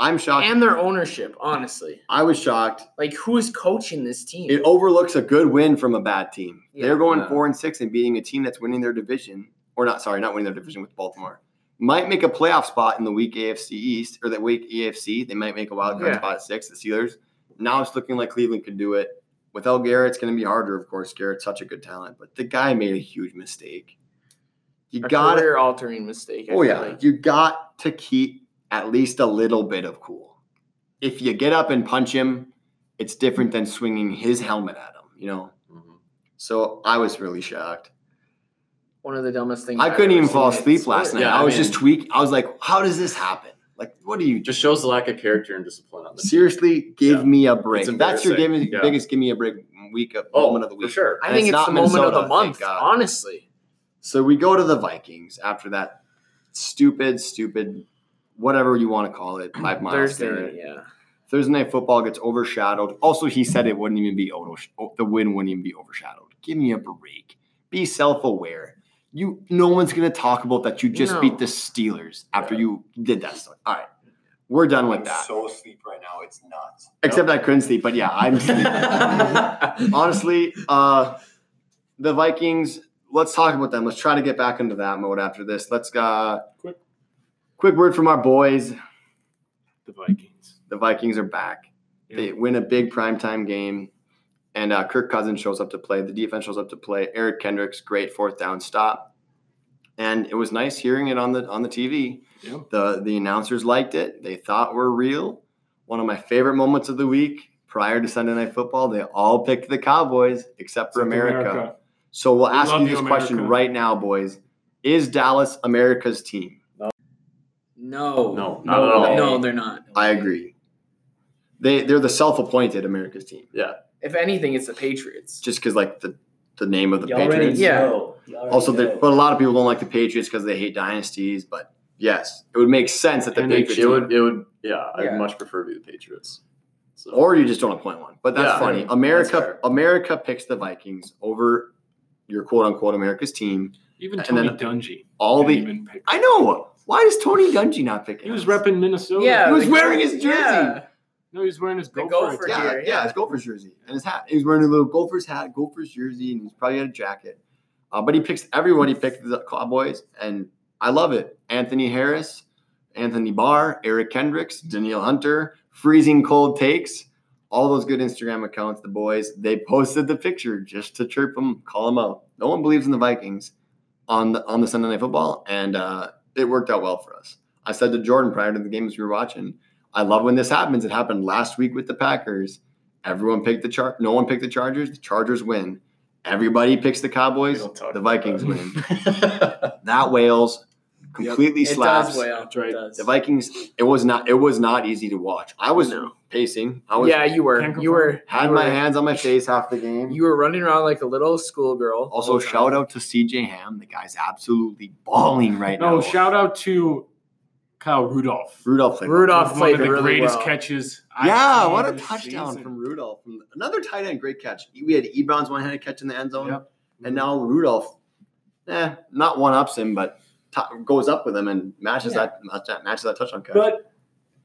I'm shocked.
And their ownership, honestly.
I was shocked.
Like, who is coaching this team?
It overlooks a good win from a bad team.
Yeah.
They're going
Yeah.
four and six and beating a team that's winning their division, or not? Sorry, not winning their division with Baltimore. Might make a playoff spot in the week AFC East or the week AFC. They might make a wild card
Yeah.
spot at six. The Steelers. Now it's looking like Cleveland could do it. Without Garrett, it's going to be harder. Of course, Garrett's such a good talent, but the guy made a huge mistake. You
a
got it.
career altering mistake. I
Oh yeah,
like.
you got to keep at least a little bit of cool. If you get up and punch him, it's different than swinging his helmet at him. You know.
Mhm.
So I was really shocked.
One of the dumbest things.
I
I've
couldn't
ever
even fall
seen in
asleep
sport.
last night.
Yeah,
I
I
was
mean-
just tweak. I was like, "How does this happen? Like, what do you
Just shows the lack of character and discipline on the team.
seriously give
Yeah.
me a break?
It's
That's your
embarrassing.
give me,
Yeah.
biggest give me a break week of
Oh,
moment of the
for
week.
sure.
I think
it's
it's, the
not
moment of the month, honestly.
So we go to the Vikings after that stupid, stupid, whatever you want to call it, five miles.
Thursday, yeah.
Thursday night football gets overshadowed. Also, he said it wouldn't even be over, the win wouldn't even be overshadowed. Give me a break. Be self-aware. You, no one's gonna talk about that. You just
No.
beat the Steelers after
Yeah.
you did that stuff. All right, we're done with
I'm
that.
so asleep right now. It's nuts.
Except I couldn't sleep, but yeah, I'm honestly uh, the Vikings. Let's talk about them. Let's try to get back into that mode after this. Let's uh,
Quick.
Quick word from our boys.
The Vikings.
The Vikings are back. They win a big primetime game, and uh, Kirk Cousins shows up to play. The defense shows up to play. Eric Kendricks, great fourth down stop, and it was nice hearing it on the on the TV.
Yeah.
The the announcers liked it. They thought we're real. One of my favorite moments of the week prior to Sunday Night Football. They all picked the Cowboys except for
Except
America. So we'll
We
ask you, this question right now, boys: Is Dallas America's team?
No.
No, not at all.
No, they're not.
I agree. They they're the self-appointed America's team.
Yeah.
If anything, it's the Patriots.
just because like the the name of the
You already
Patriots.
Yeah.
know. You already
Also, the, but a lot of people don't like the Patriots because they hate dynasties. But yes, it would make sense that the
And
Patriots,
It would. It would. Yeah,
Yeah.
I'd much prefer to be the Patriots. So.
or you just don't appoint one. But that's
Yeah,
funny.
that's
America,
fair.
America picks the Vikings over your quote unquote America's team.
Even
And
Tony
then
Dungy.
All the
even pick.
I know. Why does Tony Dungy not pick?
He was
us?
repping Minnesota.
Yeah,
He was
the-
wearing his jersey.
Yeah.
No, he was wearing his
The
Gopher.
Gopher.
Yeah,
here,
yeah,
yeah.
his Gophers jersey and his hat. He was wearing a little Gophers hat, Gophers jersey, and he's probably had a jacket. Uh, but he picks everyone. He picked the Cowboys, and I love it. Anthony Harris, Anthony Barr, Eric Kendricks, Danielle Hunter, freezing cold takes. All those good Instagram accounts, the boys, they posted the picture just to chirp them, call them out. No one believes in the Vikings on the on the Sunday Night Football, and uh, it worked out well for us. I said to Jordan prior to the games we were watching, I love when this happens. It happened last week with the Packers. Everyone picked the char. No one picked the Chargers. The Chargers win. Everybody picks the Cowboys. The Vikings win. That Wales completely
It
slaps.
does well.
That's right.
It does.
The Vikings. It was not. It was not easy to watch. I was
No.
pacing. I was
yeah, you were. You were.
had
you
my
were-
hands on my face half the game.
You were running around like a little schoolgirl.
also, shout out to CJ Ham. The guy's absolutely balling right now.
No, shout out to Kyle Rudolph.
Rudolph. played
Rudolph
One of the
really
greatest
well.
catches. I've
Yeah, what a touchdown
season.
from Rudolph. Another tight end, great catch. We had Ebron's one-handed catch in the end zone,
Yep.
and now Rudolph, eh, not one ups him, but t- goes up with him and matches
Yeah.
that match- that matches that touchdown catch.
But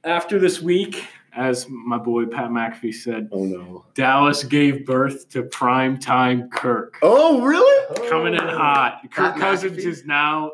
after this week, as my boy Pat McAfee said,
oh no!
Dallas gave birth to prime time Kirk.
Oh really?
Coming in hot. Oh. Kirk
Pat
Cousins
McAfee?
is now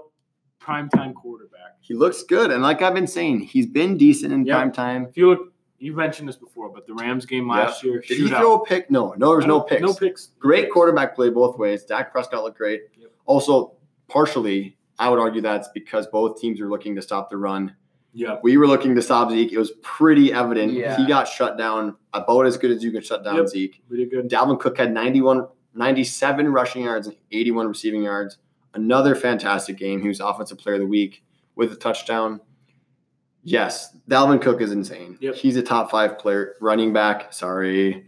prime time quarterback.
He looks good, and like I've been saying, he's been decent in
Yep.
prime time.
If you look, you mentioned this before, but the Rams game last year,
Did he
shootout.
throw a pick? No, no, there was no picks.
No picks.
Great quarterback play both ways. Dak Prescott looked great.
Yep.
Also, partially, I would argue that's because both teams were looking to stop the run.
Yeah.
We were looking to stop Zeke. It was pretty evident.
Yeah.
He got shut down about as good as you could shut down
Yep.
Zeke.
Pretty good.
Dalvin Cook had 91, 97 rushing yards and 81 receiving yards. Another fantastic game. He was offensive player of the week with a touchdown. Yes, Dalvin Cook is insane.
Yep.
He's a top five player, running back. Sorry,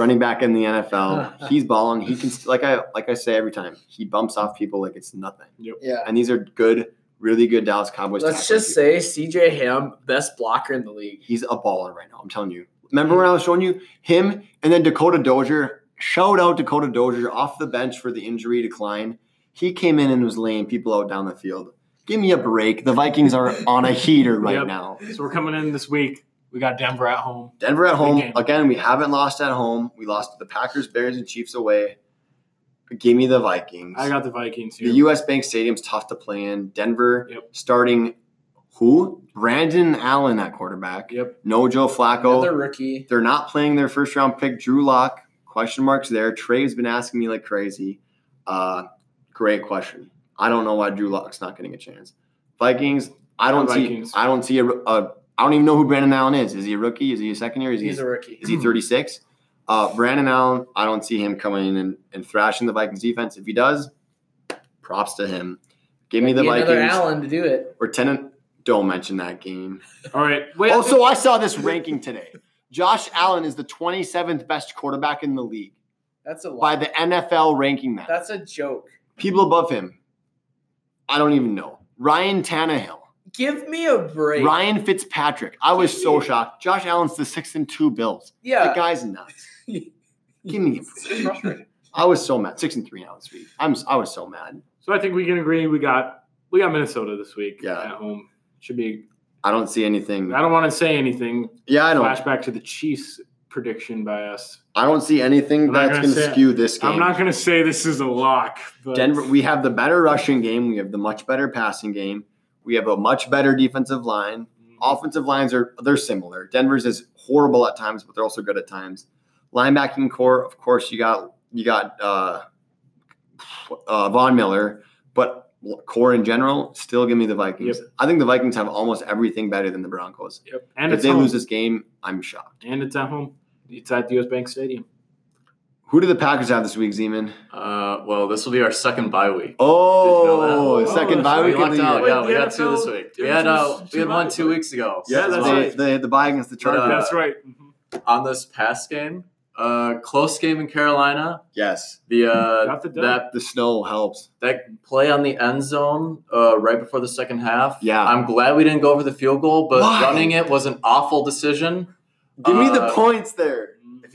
running back in the NFL. He's balling. He can like I like I say every time. He bumps off people like it's nothing.
Yeah.
And these are good, really good Dallas Cowboys.
Let's just
people.
say CJ Ham, best blocker in the league.
he's a baller right now. I'm telling you. Remember when I was showing you him and then Dakota Dozier? Shout out Dakota Dozier off the bench for the injury decline. He came in and was laying people out down the field. Give me a break. The Vikings are on a heater right
Yep.
now.
So we're coming in this week. We got Denver at home.
Denver at home.
game.
Again, we haven't lost at home. We lost to the Packers, Bears, and Chiefs away. Give me the Vikings.
I got the Vikings
the. US Bank Stadium's tough to play in. Denver
Yep.
starting who? Brandon Allen at quarterback.
Yep.
No Joe Flacco.
Another rookie.
They're not playing their first round pick, Drew Lock. Question marks there. Trey's been asking me like crazy. Uh, great question. I don't know why Drew Lock's not getting a chance. Vikings. I don't
Vikings.
see. I don't see a. a I don't even know who Brandon Allen is. Is he a rookie? Is he a second year? Is he?
He's a rookie.
is he 36? Uh, Brandon Allen. I don't see him coming in and, and thrashing the Vikings defense. If he does, props to him. Give me the
Be Another
Vikings.
Allen to do it.
Or tenant. Don't mention that game.
All right. Wait,
Also, I saw this ranking today. Josh Allen is the 27th best quarterback in the league
That's a lot.
by the NFL ranking that.
That's a joke.
People above him, I don't even know. Ryan Tannehill,
Give me a break.
Ryan Fitzpatrick. I was so shocked. Josh Allen's the six and two Bills.
Yeah.
The guy's nuts. Give me a break. I was so mad. Six and three now this week. I'm. I was so mad.
so I think we can agree we got we got Minnesota this week
Yeah.
at home. Should be.
I don't see anything.
I don't want to say anything.
Yeah, I don't.
Flashback to the Chiefs prediction by us.
I don't see anything
I'm
that's
gonna
going to
say-
skew this game.
I'm not going to say this is a lock, but
Denver, we have the better rushing game. We have the much better passing game. We have a much better defensive line. Offensive lines are they're similar. Denver's is horrible at times, but they're also good at times. Linebacking corps, of course, you got you got uh, uh, Von Miller, but corps in general, still give me the Vikings.
Yep.
I think the Vikings have almost everything better than the Broncos.
Yep. And
if they
home.
lose this game, I'm shocked.
and it's at home. It's at the US Bank Stadium.
Who do the Packers have this week, Zeman?
Uh, well, this will be our second bye week.
Oh,
Did you know
second
Oh,
bye
that's
we
week of
lucked
the
out.
year.
Yeah, we
the
had two this week. We had uh, we had one two weeks ago.
Yeah,
as
they,
well.
they had the bye against the Chargers.
uh,
That's right. Mhm.
on this past game, uh, close game in Carolina.
yes,
The uh,
the
that
the snow helps.
that play on the end zone uh, right before the second half.
Yeah.
I'm glad we didn't go over the field goal, but
Why?
running it was an awful decision.
Give me the
Uh,
points there.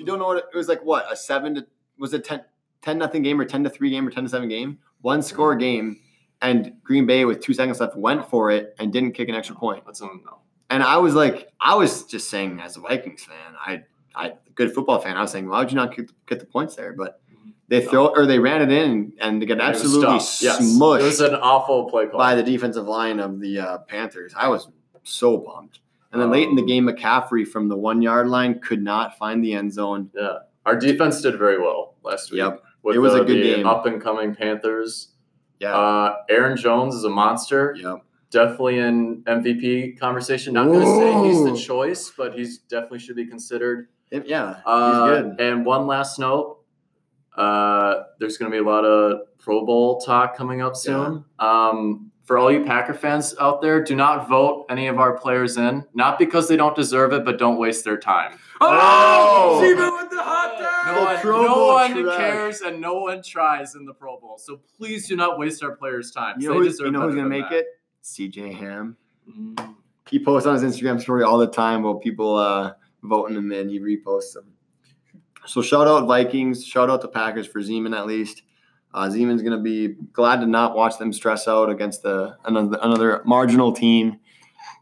You don't know what it, was like, what a seven to was it 10, 10 nothing game or ten to three game or ten to seven game, one score game, and Green Bay with two seconds left went for it and didn't kick an extra point.
That's no.
And I was like, I was just saying as a Vikings fan, I, I good football fan, I was saying, why would you not get, get the points there? But they throw or they ran it in and they got
was
absolutely
stuffed. Yes.
smushed
It was an awful play call.
by the defensive line of the uh, Panthers. I was so bummed. And then late in the
Um,
game, McCaffrey from the one yard line could not find the end zone.
yeah, our defense did very well last week.
Yep.
With
It was
the,
a good game.
Up and coming Panthers.
Yeah.
Uh, Aaron Jones is a monster.
yep.
Definitely in MVP conversation. Not going to say he's the choice, but he's definitely should be considered.
It- yeah.
Uh,
good.
And one last note: uh, there's going to be a lot of Pro Bowl talk coming up soon. Um, for all you Packer fans out there, do not vote any of our players in. Not because they don't deserve it, but don't waste their time.
Oh!
Steven with the hot
No
dog.
one,
Pro
no one cares and no one tries in the Pro Bowl. So please do not waste our players' time.
You
They
know, who's,
deserve
you know who's gonna make
that.
it? CJ Ham.
Mm.
He posts on his Instagram story all the time while people uh, voting him in. He reposts them. So shout out Vikings. Shout out the Packers for Zeman at least. Uh, Zeman's gonna be glad to not watch them stress out against the another, another marginal team.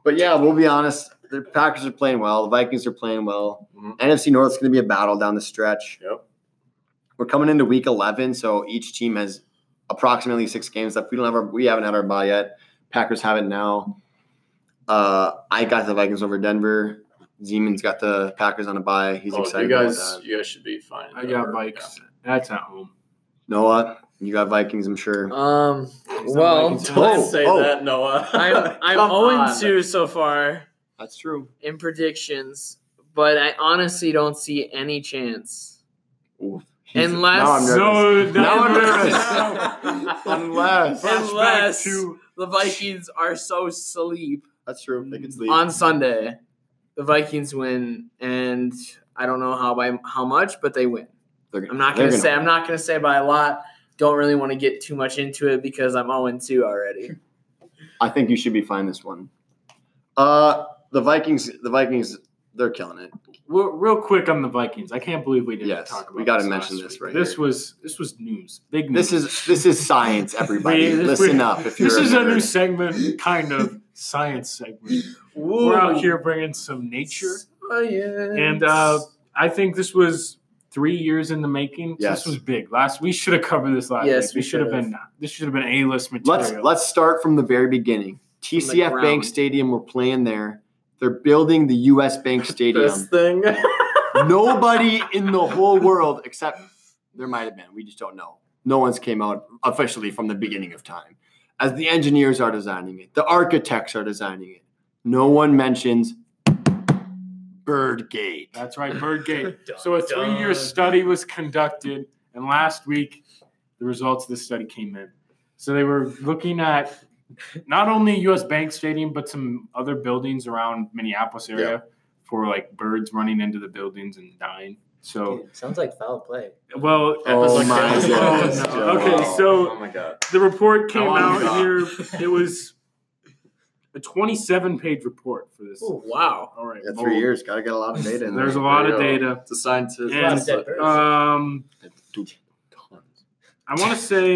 But yeah, we'll be honest. The Packers are playing well. The Vikings are playing well.
Mhm.
NFC North is going to be a battle down the stretch.
Yep.
We're coming into Week 11, so each team has approximately six games left. We don't have our, we haven't had our bye yet. Packers have it now. Uh, I got the Vikings over Denver. Zeman's got the Packers on a bye. He's
Oh,
excited
you
about
guys,
that.
you guys should be fine.
I got Vikes. That's at home.
Noah, you got Vikings, I'm sure.
Um. Well,
not Vikings.
Don't
Oh,
say
oh.
that, Noah.
I'm I'm
Come
0
on.
2 so far
That's true.
in predictions, but I honestly don't see any chance.
Ooh, he's-
Unless-
now I'm nervous.
No,
now I'm
no,
nervous. Unless
Unless
to
the Vikings are so sleep
that's true. They could sleep.
on Sunday, the Vikings win, and I don't know how by how much, but they win.
They're-
I'm not
they're
gonna say I'm not gonna say by a lot. Don't really want to get too much into it because I'm 0 2 already.
I think you should be fine this one. Uh, the Vikings. The Vikings. They're killing it.
real, real quick on the Vikings. I can't believe we didn't
Yes,
talk about.
we gotta
this
mention this
week.
right
This
here.
was this was news. Big news.
This is this is science. Everybody,
We- this-
listen
we-
up. If you're
this is a new segment, kind of science segment. We're out here bringing some nature, Science. and uh, I think this was three years in the making.
Yes.
This was big. Last we should have covered this last.
Yes,
week.
we
we should have been. This should have been a list material.
Let's let's start from the very beginning. TCF Bank. Stadium. We're playing there. They're building the U.S. Bank Stadium.
This thing.
Nobody in the whole world, except there might have been. We just don't know. No one's came out officially from the beginning of time. As the engineers are designing it, the architects are designing it. No one mentions Birdgate.
That's right, Birdgate.
Dun,
so a three-year
dun.
study was conducted, and last week the results of the study came in. So they were looking at not only U.S. Bank Stadium, but some other buildings around Minneapolis area for like birds running into the buildings and dying. So,
Dude, sounds like foul play.
well,
Oh
Epic.
my
Oh, no. Okay, so
oh my god.
the report came
oh
out here. It was a 27-page report for this.
Oh, wow.
All right,
Yeah,
bold.
three years. Got to get a lot of data in there.
There's a lot
There
of data.
It's a scientist.
And,
lot of dead birds.
um,
Dude,
I want to say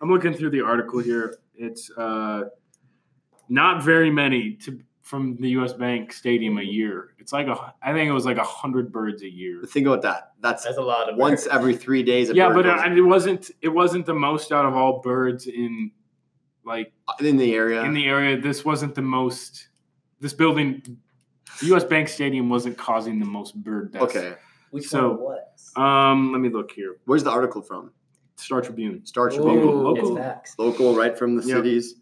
I'm looking through the article here. It's uh, not very many to from the U.S. Bank Stadium a year. It's like a I think it was like a hundred birds a year.
But think about that. That's
That's a lot of
once
birds.
every three days. a
Yeah,
bird
but
goes
uh, it wasn't it wasn't the most out of all birds in like
in the area.
in the area. This wasn't the most. This building, the U.S. Bank Stadium, wasn't causing the most bird deaths.
okay.
Which
so-
one was?
Um, let me look here.
Where's the article from?
Star Tribune.
Star Tribune.
Ooh.
Local.
It's facts.
local, right from the
Yep.
cities.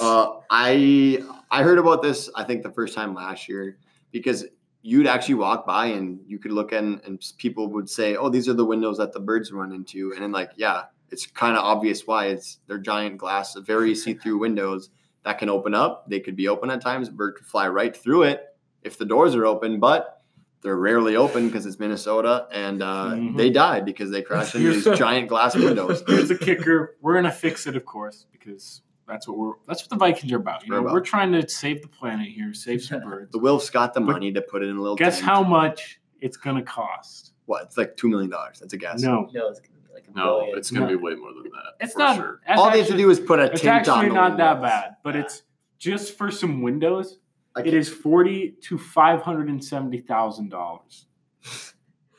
Uh, I I heard about this. I think the first time last year because you'd actually walk by and you could look in and people would say, "Oh, these are the windows that the birds run into," and then like, yeah, it's kind of obvious why it's they're giant glass, very see-through windows that can open up. They could be open at times. A bird could fly right through it if the doors are open, but they're rarely open because it's Minnesota, and uh,
Mhm.
they die because they crash into these giant glass windows.
Here's the kicker: we're gonna fix it, of course, because that's what we're that's what the Vikings are about. You
We're
know,
about.
we're trying to save the planet here, save some birds.
The Wilf's got the
But
money to put it in a little.
Guess
tank.
how much it's gonna cost?
What? It's like two million dollars. That's a guess.
No,
No, it's gonna be like a
No,
billion.
it's gonna
No.
be way more than that.
it's
for
not.
Sure.
that's
All they have to do is put a
It's
tint on It's
actually
the
not that bad, but
Yeah.
it's just for some windows.
It is
It
can't-
forty to five hundred and seventy thousand dollars.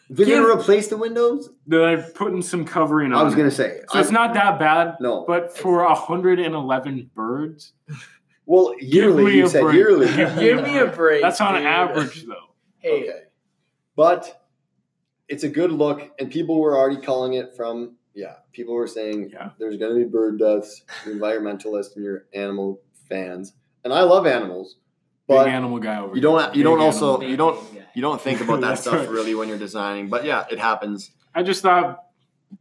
They're
Give-
gonna replace the windows.
They're putting some covering on.
I was
it.
gonna say.
So it's
I'm-
not that bad,
No.
but for hundred and eleven birds,
well, yearly. You said
break.
yearly.
Give me
Give me a break.
that's on
dude.
average though.
Hey,
Okay. But it's a good look, and people were already calling it from. Yeah, people were saying
Yeah.
there's gonna be bird deaths. Your environmentalists and your animal fans, and I love animals,
Big
but
animal guy over
you don't. You
Big
don't
animal
also.
guy.
You don't. You don't think about that stuff
right.
really when you're designing. But yeah, it happens.
I just thought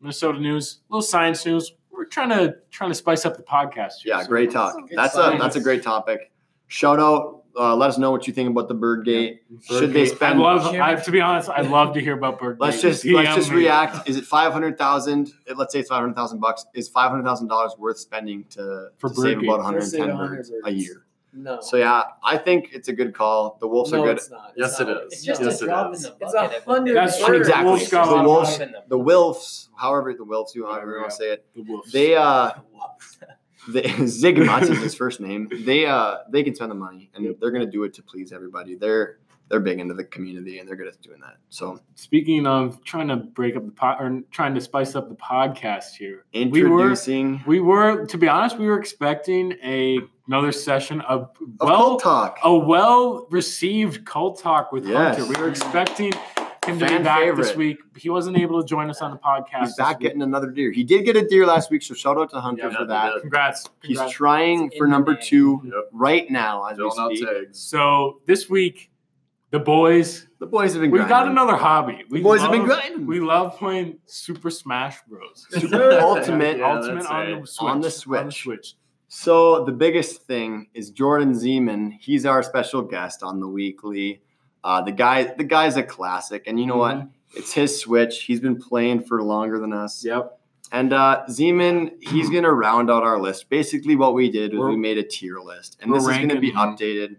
Minnesota news, little science news. we're trying to trying to spice up the podcast. here,
Yeah,
so-
great talk.
Good
That's a
science.
that's a great topic. Shout out. Uh, let us know what you think about the bird gate. Should they spend?
I
spend?
love. I, to be honest, I'd love to hear about bird.
Let's
Gate.
just let's just
me.
react. Is it five hundred thousand? Let's say it's five hundred thousand bucks. Is five hundred thousand dollars worth spending to,
For
to
bird
save
gate.
about one hundred
Let's
and
save
ten
100
birds a year?
No.
So yeah, I think it's a good call. The wolves
no,
are good.
it's not.
Yes,
not.
it is.
It's just
Yes,
a
it
drop
is.
in the
It's a
of-
hundred
That's true.
Exactly.
Wolves got
The wolves,
drop in them.
the wolves, however the wolves, you however you want to say it,
The wolves.
they uh, they, Ziggurat is his first name. They uh, they can spend the money and they're gonna do it to please everybody. They're they're big into the community and they're good at doing that. So
Speaking of trying to break up the pod or trying to spice up the podcast here,
introducing
we were, to be honest, we were expecting a another session of well,
cult talk.
a well received cult talk with
Yes.
Hunter. We were expecting him to
Fan
be back this
favorite.
week. He wasn't able to join us on the podcast.
He's
this
back
week.
getting another deer. He did get a deer last week, so shout out to Hunter
Yeah,
for
he
that.
did.
Congrats.
He's
Congrats.
trying
It's
for
in the
number
name.
two
Yep.
right now as
Filling out
we speak.
tags.
so this week, the boys,
The boys have been.
we've got another hobby. We
The boys have been
love-
grinding.
We love playing Super Smash Bros.
Super Ultimate
Yeah,
Ultimate
that's
on, the Switch,
On the
On the
Switch.
Switch.
So the biggest thing is Jordan Zeman. He's our special guest on the weekly. Uh, the guy, the guy's a classic, and you know what? It's his Switch. He's been playing for longer than us.
Yep.
And uh, Zeman, he's gonna round out our list. Basically, what we did was
We're-
we made a tier list, and
we're
this is gonna be
ranking them.
updated.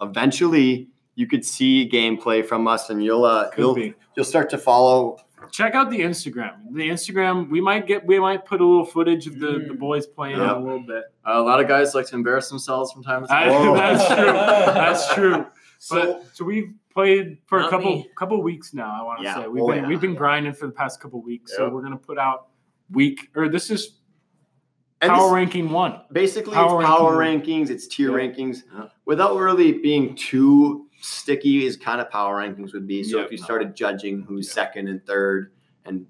Eventually, you could see gameplay from us, and you'll uh, you'll
be.
you'll start to follow.
Check out the Instagram. The Instagram, we might get, we might put a little footage of the, the boys playing
Yep.
a little bit.
Uh, a lot of guys like to embarrass themselves from time to time.
Whoa.
that's true. That's true.
So
But so we've played for a couple
me.
couple weeks now. I want to
Yeah.
say we've
Oh,
been
yeah.
we've been grinding for the past couple weeks. So we're gonna put out week or this is
and
power
this-
ranking one.
basically
Power
it's power
ranking.
rankings, it's tier
Yeah.
rankings,
Yeah.
without really being too sticky. Is kind of power rankings would be. So
Yeah,
if you
no.
started judging who's
Yeah.
second and third and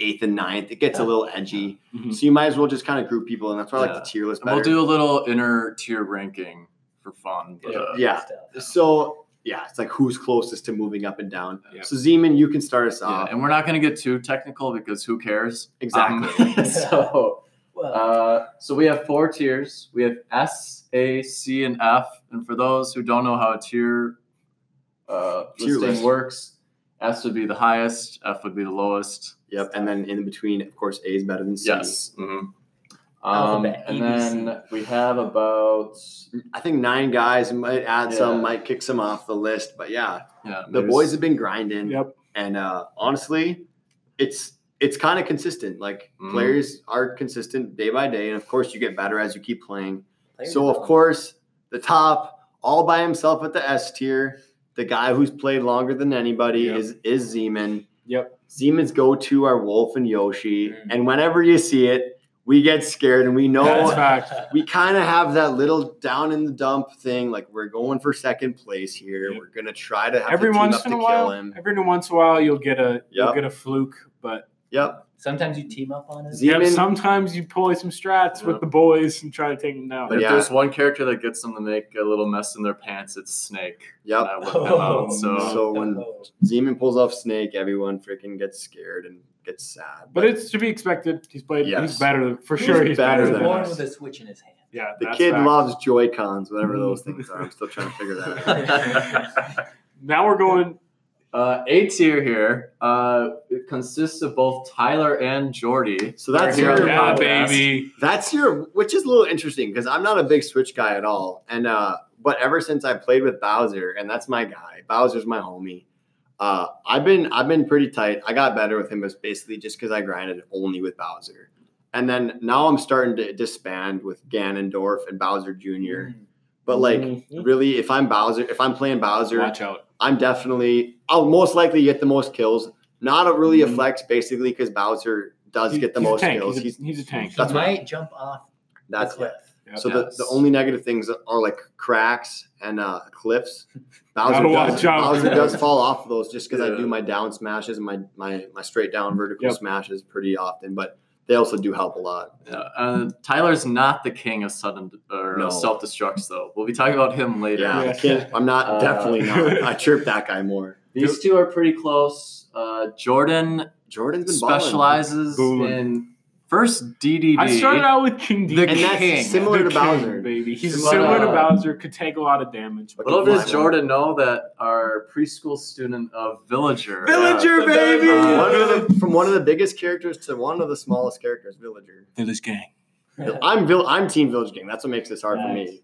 eighth and ninth, it gets a little edgy.
Mhm.
So you might as well just kind of group people, and that's why I like the tier list
And we'll do a little inner tier ranking for fun. But, uh,
Yeah. So yeah, it's like who's closest to moving up and down.
Yeah.
So Zeman, you can start us
yeah,
off.
and we're not going to get too technical because who cares?
Exactly.
Um, so,
Well,
uh, so we have four tiers. We have S, A, C, and F. And for those who don't know how a tier, uh,
Tier
listing
list.
works, S would be the highest, F would be the lowest.
Yep, and then in between, of course, A is better than C.
Yes. hmm Um,
Alphabet,
and then we have about
I think nine guys might add some, might kick some off the list, but yeah,
yeah.
the boys have been grinding.
Yep.
And uh, honestly, it's it's kind of consistent. Like
Mhm.
players are consistent day by day, and of course, you get better as you keep playing.
players
So of course, the top, all by himself at the S tier, the guy who's played longer than anybody
Yep.
is is Zeman.
Yep.
Zeman's go to are Wolf and Yoshi,
Mm.
and whenever you see it, we get scared and we know
fact.
we kind of have that little down in the dump thing. Like we're going for second place here.
Yeah.
We're gonna try to have
Every
the team
once
up
in
to
a
kill
while,
him.
every once in a while you'll get a you'll get a fluke, but
Yep.
Sometimes you team up on it.
Zeman-
yep, sometimes you pull some strats with the boys and try to take them down.
But
if
yeah.
there's one character that gets them to make a little mess in their pants, it's Snake.
Yep.
And I whip him out. So,
So when Zeman pulls off Snake, everyone freaking gets scared and gets sad.
But it's to be expected. He's played.
Yes.
He's better for
He's
sure. He's
better
better than
than
born
us.
with a switch in his hand.
Yeah,
the
that's
kid
fact.
loves Joy Cons, whatever those things are. I'm still trying to figure that out.
Now we're going.
uh, A tier here. Uh, it consists of both Tyler and Jordy.
So that's
They're here
your-
on the
Yeah, baby.
That's your, which is a little interesting because I'm not a big Switch guy at all. And uh, but ever since I played with Bowser, and that's my guy. Bowser's my homie. Uh, I've been I've been pretty tight. I got better with him, was basically just because I grinded only with Bowser. And then now I'm starting to disband with Ganondorf and Bowser Jr. But like,
Mhm.
really, if I'm Bowser, if I'm playing Bowser,
Watch out.
I'm definitely I'll most likely get the most kills. Not a really a
Mhm.
flex, basically, because Bowser does
He-
get the most
tank.
kills.
He's
He's
a, he's a tank.
He
That's what-
might jump off
that's
the cliff.
Yep.
So
Yes.
the, the only negative things are like cracks and uh, cliffs. Bowser does. Bowser does fall off of those just because I do my down smashes and my my my straight down vertical
Yep.
smashes pretty often, but they also do help a lot.
Yeah, uh, Tyler's not the king of sudden or
No.
self destructs, though. We'll be talking about him later.
Yeah,
Yes.
kid, I'm not
Uh,
definitely not. I chirp that guy more.
These two are pretty close. Uh, Jordan
Jordan's been balling.
specializes
Booling.
in First DDD.
I started out with King D.
The
And that's
king.
similar
The
to
king,
Bowser.
baby. He's
But,
similar to
uh,
Bowser. Could take a lot of damage.
But
Little does
on.
Jordan know that our preschool student of Villager.
Villager, baby!
Uh,
One of the, from one of the biggest characters to one of the smallest characters, Villager.
Village Gang.
I'm Vill- I'm Team Village Gang. That's what makes this hard for me.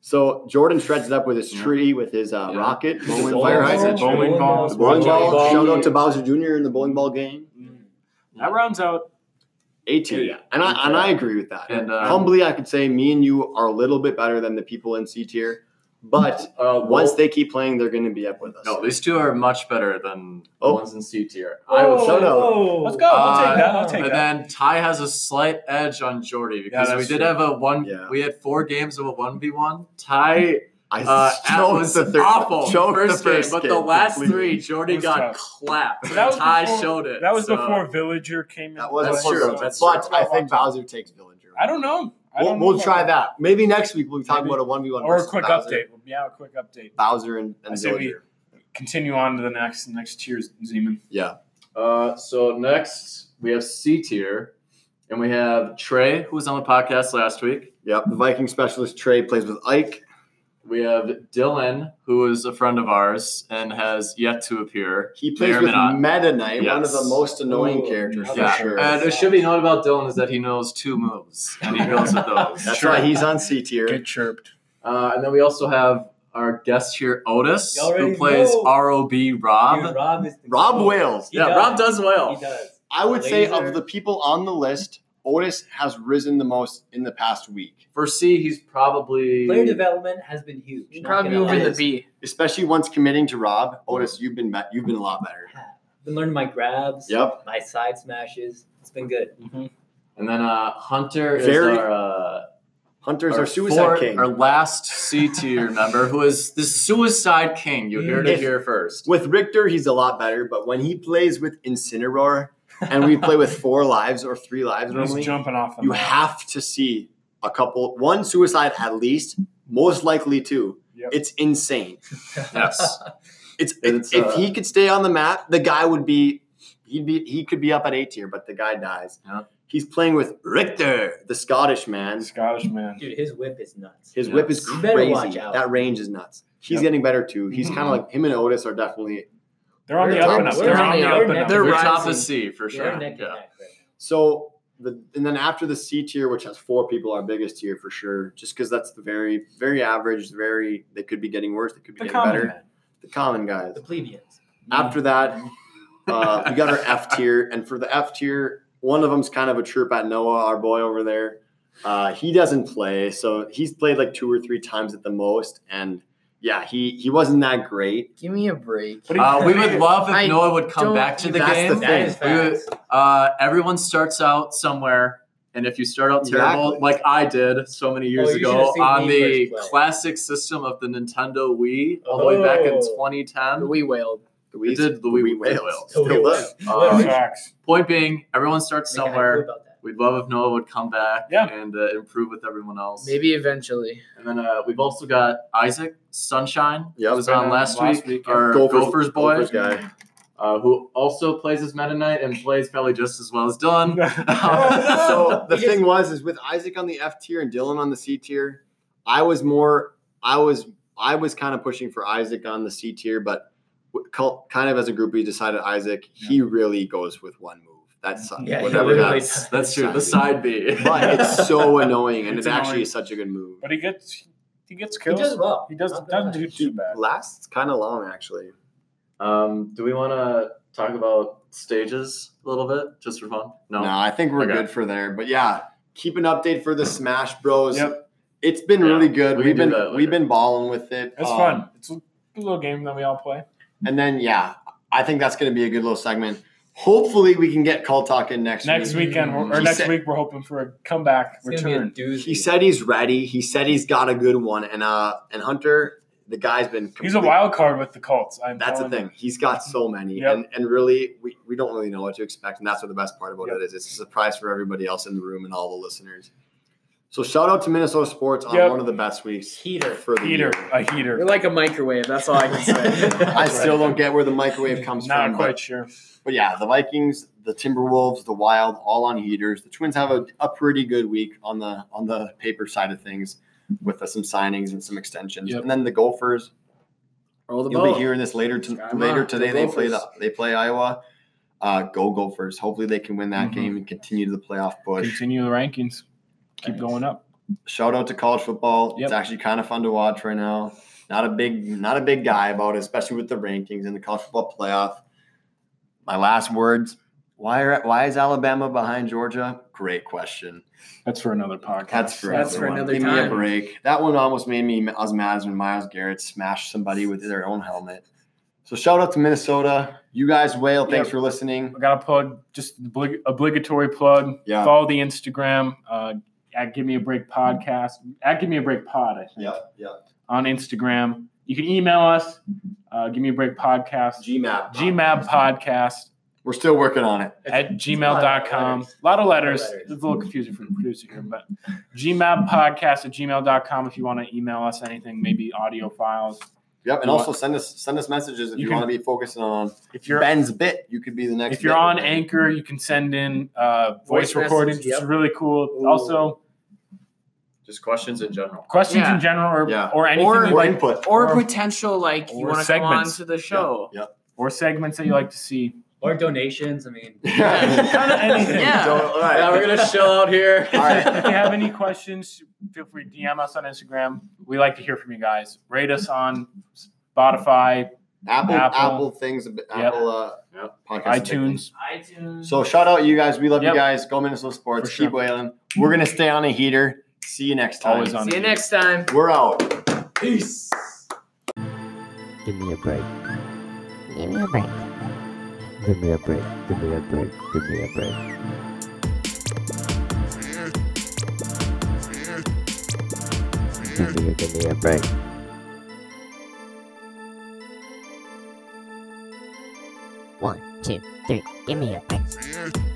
So Jordan shreds it up with his
Yeah.
tree, with his uh,
Yeah.
rocket, bowling
Bowling
fire
ball.
hydrant,
Bowling
Bowling
ball.
ball.
the bowling
Bowling
ball.
ball.
Shout out to Bowser Jr. in the bowling ball gang.
That rounds out.
A tier, yeah, and I and I agree with that.
And, uh,
Humbly, I could say me and you are a little bit better than the people in C tier, but
Uh,
once they keep playing, they're going to be up with us.
no, these two are much better than the
Oh.
ones in C tier. I would
shout out.
Let's go. I'll take that. I'll
Uh,
take
and
that.
then Ty has a slight edge on Jordy because we did
true.
have a one.
Yeah.
We had four games of a one v one. Ty
I
uh,
choked
was
the third-
awful
choked the
first game,
first
but the last
completely.
three, Jordy got
tough.
clapped.
That was
Ty
before-
showed it.
That was
so-
before Villager came in.
That was
That's true, that's
but
true.
I think Bowser takes Villager.
I don't know. I
We'll, we'll try that. Maybe next week we'll be talking
Maybe.
about a one v one
Or a quick update. Yeah, a quick update.
Bowser and,
I
and
say we-
Villager.
Continue on to the next next tiers, Zeman.
Yeah,
Uh, so next we have C tier, and we have Trey, who was on the podcast last week.
yep. The Viking specialist Trey plays with Ike.
We have Dylan, who is a friend of ours and has yet to appear.
He plays with
not.
Meta Knight, one of the most annoying
Ooh,
characters for
Yeah,
sure.
and it should be known about Dylan is that he knows two moves, and he goes with those.
That's
Sure.
why he's on C tier.
Get chirped.
Uh, and then we also have our guest here, Otis, who plays
know.
ROB Rob.
Dude, Rob is
Rob. Wales.
He
yeah,
does.
Rob does well.
He does.
I would say of the people on the list, Otis has risen the most in the past week,
For C, he's probably
Player development has been huge.
You
not
probably
gonna
moving
lie.
the. B.
especially once committing to Rob. Otis, you've been you've been a lot better.
Been learning my grabs.
Yep.
My side smashes. It's been good.
And then uh, Hunter
Very-
is our, uh,
Hunter's our, suicide
fourth-
king.
our last C tier member, who is the suicide king. You heard it
If-
here first.
With Richter, he's a lot better, but when he plays with Incineroar and we play with four lives or three lives
He's
normally,
jumping off the
you
map.
have to see a couple, one suicide at least, most likely two.
Yep.
It's insane.
Yes.
It's,
It's,
if
uh,
he could stay on the map, the guy would be he'd be he could be up at A tier, but the guy dies.
Yeah.
He's playing with Richter, the Scottish man.
Scottish man.
Dude, his whip is nuts.
His
Yeah.
whip is
You better watch
crazy.
out.
That range is nuts. He's
Yep.
getting better too. He's kind
Mhm.
of like him and Otis are definitely
They're on
We're
the up and
top-
up.
we're
They're
on
on
the
the
up
up
and
and
up.
up.
They're
We're top of C for sure. Yeah.
neck right.
So the and then after the C tier, which has four people, our biggest tier for sure, just because that's the very very average, very they could be getting worse, they could be
The
getting better.
man.
The common guys.
The plebeians.
After that, uh, we got our F tier, and for the F tier, one of them's kind of a chirp at Noah, our boy over there. Uh, he doesn't play, so he's played like two or three times at the most, and yeah, he he wasn't that great.
Give me a break.
Uh, we would love if
I
Noah would come back to the
that's
game.
the thing.
is
would- Uh, everyone starts out somewhere, and if you start out terrible,
Exactly.
like I did so many years
Oh,
ago on the classic system of the Nintendo Wii, all the way back in
Oh.
2010,
We wailed.
The
We
Wii-
did the
the
Wii
Wii
whales.
whales.
The Wii
Still
whales.
does.
Uh,
Facts.
point being, everyone starts
Make a hype
somewhere.
About that.
We'd love if Noah would come back
Yeah.
and uh, improve with everyone else.
Maybe eventually.
And then uh, we've also got Isaac Sunshine.
Yeah,
who was on last,
Last
week.
week, yeah.
Our
Gophers-
Gophers, boy,
Gophers guy.
Uh, who also plays as Meta Knight and plays probably just as well as Dylan.
so the
He just-
thing was is with Isaac on the F tier and Dylan on the C tier, I was more I was I was kind of pushing for Isaac on the C tier, but kind of as a group we decided Isaac he really goes with one move. That's
Yeah,
whatever
really
that's.
That's true. The side B.
but it's so annoying and
It's
it's, actually such a good move.
But he gets he gets
killed.
He
does well.
He does
Not
doesn't do too bad.
Lasts kind of long actually.
um, do we want to talk about stages a little bit just for fun? No.
No, I think we're
Okay.
good for there. But yeah, keep an update for the Smash Bros.
Yep.
It's been
Yeah,
really good.
we
We've been we've been balling with it.
It's
Um,
fun. It's a little game that we all play.
And then yeah, I think that's going to be a good little segment. Hopefully, we can get Call Talk in next,
Next
week.
weekend or
He
next
said-
week, we're hoping for a comeback
It's
return.
a.
He said he's ready. He said he's got a good one. And uh, and Hunter, the guy's been.
He's a wild card with the Colts. I'm
That's the
telling
thing. He's got so many,
Yep.
and and really, we, we don't really know what to expect, and that's what the best part about
Yep.
it is. It's a surprise for everybody else in the room and all the listeners. So shout out to Minnesota sports on
Yep.
one of the best weeks
Heater.
for the
Heater,
year.
a heater.
You're like a microwave. That's all I can say.
I still don't get where the microwave comes from.
Not
from.
quite
But,
sure.
but yeah, the Vikings, the Timberwolves, the Wild, all on heaters. The Twins have a, a pretty good week on the on the paper side of things with uh, some signings and some extensions.
Yep.
And then the Gophers,
Roll the
you'll
boat.
be hearing this later to,
Sky 'em
later
up.
today.
Go
They play the
Gophers.
they play Iowa. Uh, go Gophers! Hopefully they can win that
Mhm.
game and continue the playoff push.
Continue the rankings. Keep
Nice.
going up.
shout out to college football.
Yep.
It's actually kind of fun to watch right now. Not a big, not a big guy about it, especially with the rankings and the college football playoff. My last words: Why are why is Alabama behind Georgia? Great question.
That's for another podcast.
That's for
That's
another
for
one.
another
Give me a break. That one almost made me as mad as when Myles Garrett smashed somebody with their own helmet. So shout out to Minnesota. You guys, whale. Thanks
Yep.
for listening.
I got to plug just oblig- obligatory plug.
Yeah.
Follow the Instagram uh, at Give Me a Break podcast. At Give Me a Break Pod, I think.
Yep. Yep.
On Instagram. You can email us. Uh, Give Me a Break podcast.
GMAP.
GMAB podcast
We're still working on it.
at
It's a lot
gmail.com. A lot of letters.
A lot of letters.
It's a little confusing for the producer here, but gmab podcast at gmail.com if you want to email us anything, maybe audio files.
Yep. And
You
also send us send us messages if
You
you,
can-
want to be focusing on
If you're
Ben's bit. You could be the next.
if you're
bit.
on Anchor, you can send in uh, voice,
Voice
recordings,
message,
which is
yep.
really cool.
Ooh.
Also,
Just questions in general.
questions
Yeah.
in general or,
Yeah.
or anything
Or-
or
like,
input.
or
Or-
potential like you want to come on
segments.
to the show.
Yep.
or segments that you like to see.
Or donations. I mean,
Kinda anything.
Yeah.
So, all right.
Yeah, we're gonna chill out here.
All right.
if you have any questions, feel free to DM us on Instagram. We like to hear from you guys. Rate us on Spotify,
Apple,
Apple.
Apple, things, Apple uh,
Yep.
podcast,
iTunes.
iTunes.
So shout out you guys. We love
Yep.
you guys. Go Minnesota sports.
For
Keep
sure.
whaling. We're gonna stay on a heater. See you next time.
Always on
See you
the-
next time.
We're out.
Peace.
Give me a break. Give me a break. Give me a break. Give me a break. Give me a break. Give me give me a break. One, two, three. Give me a break.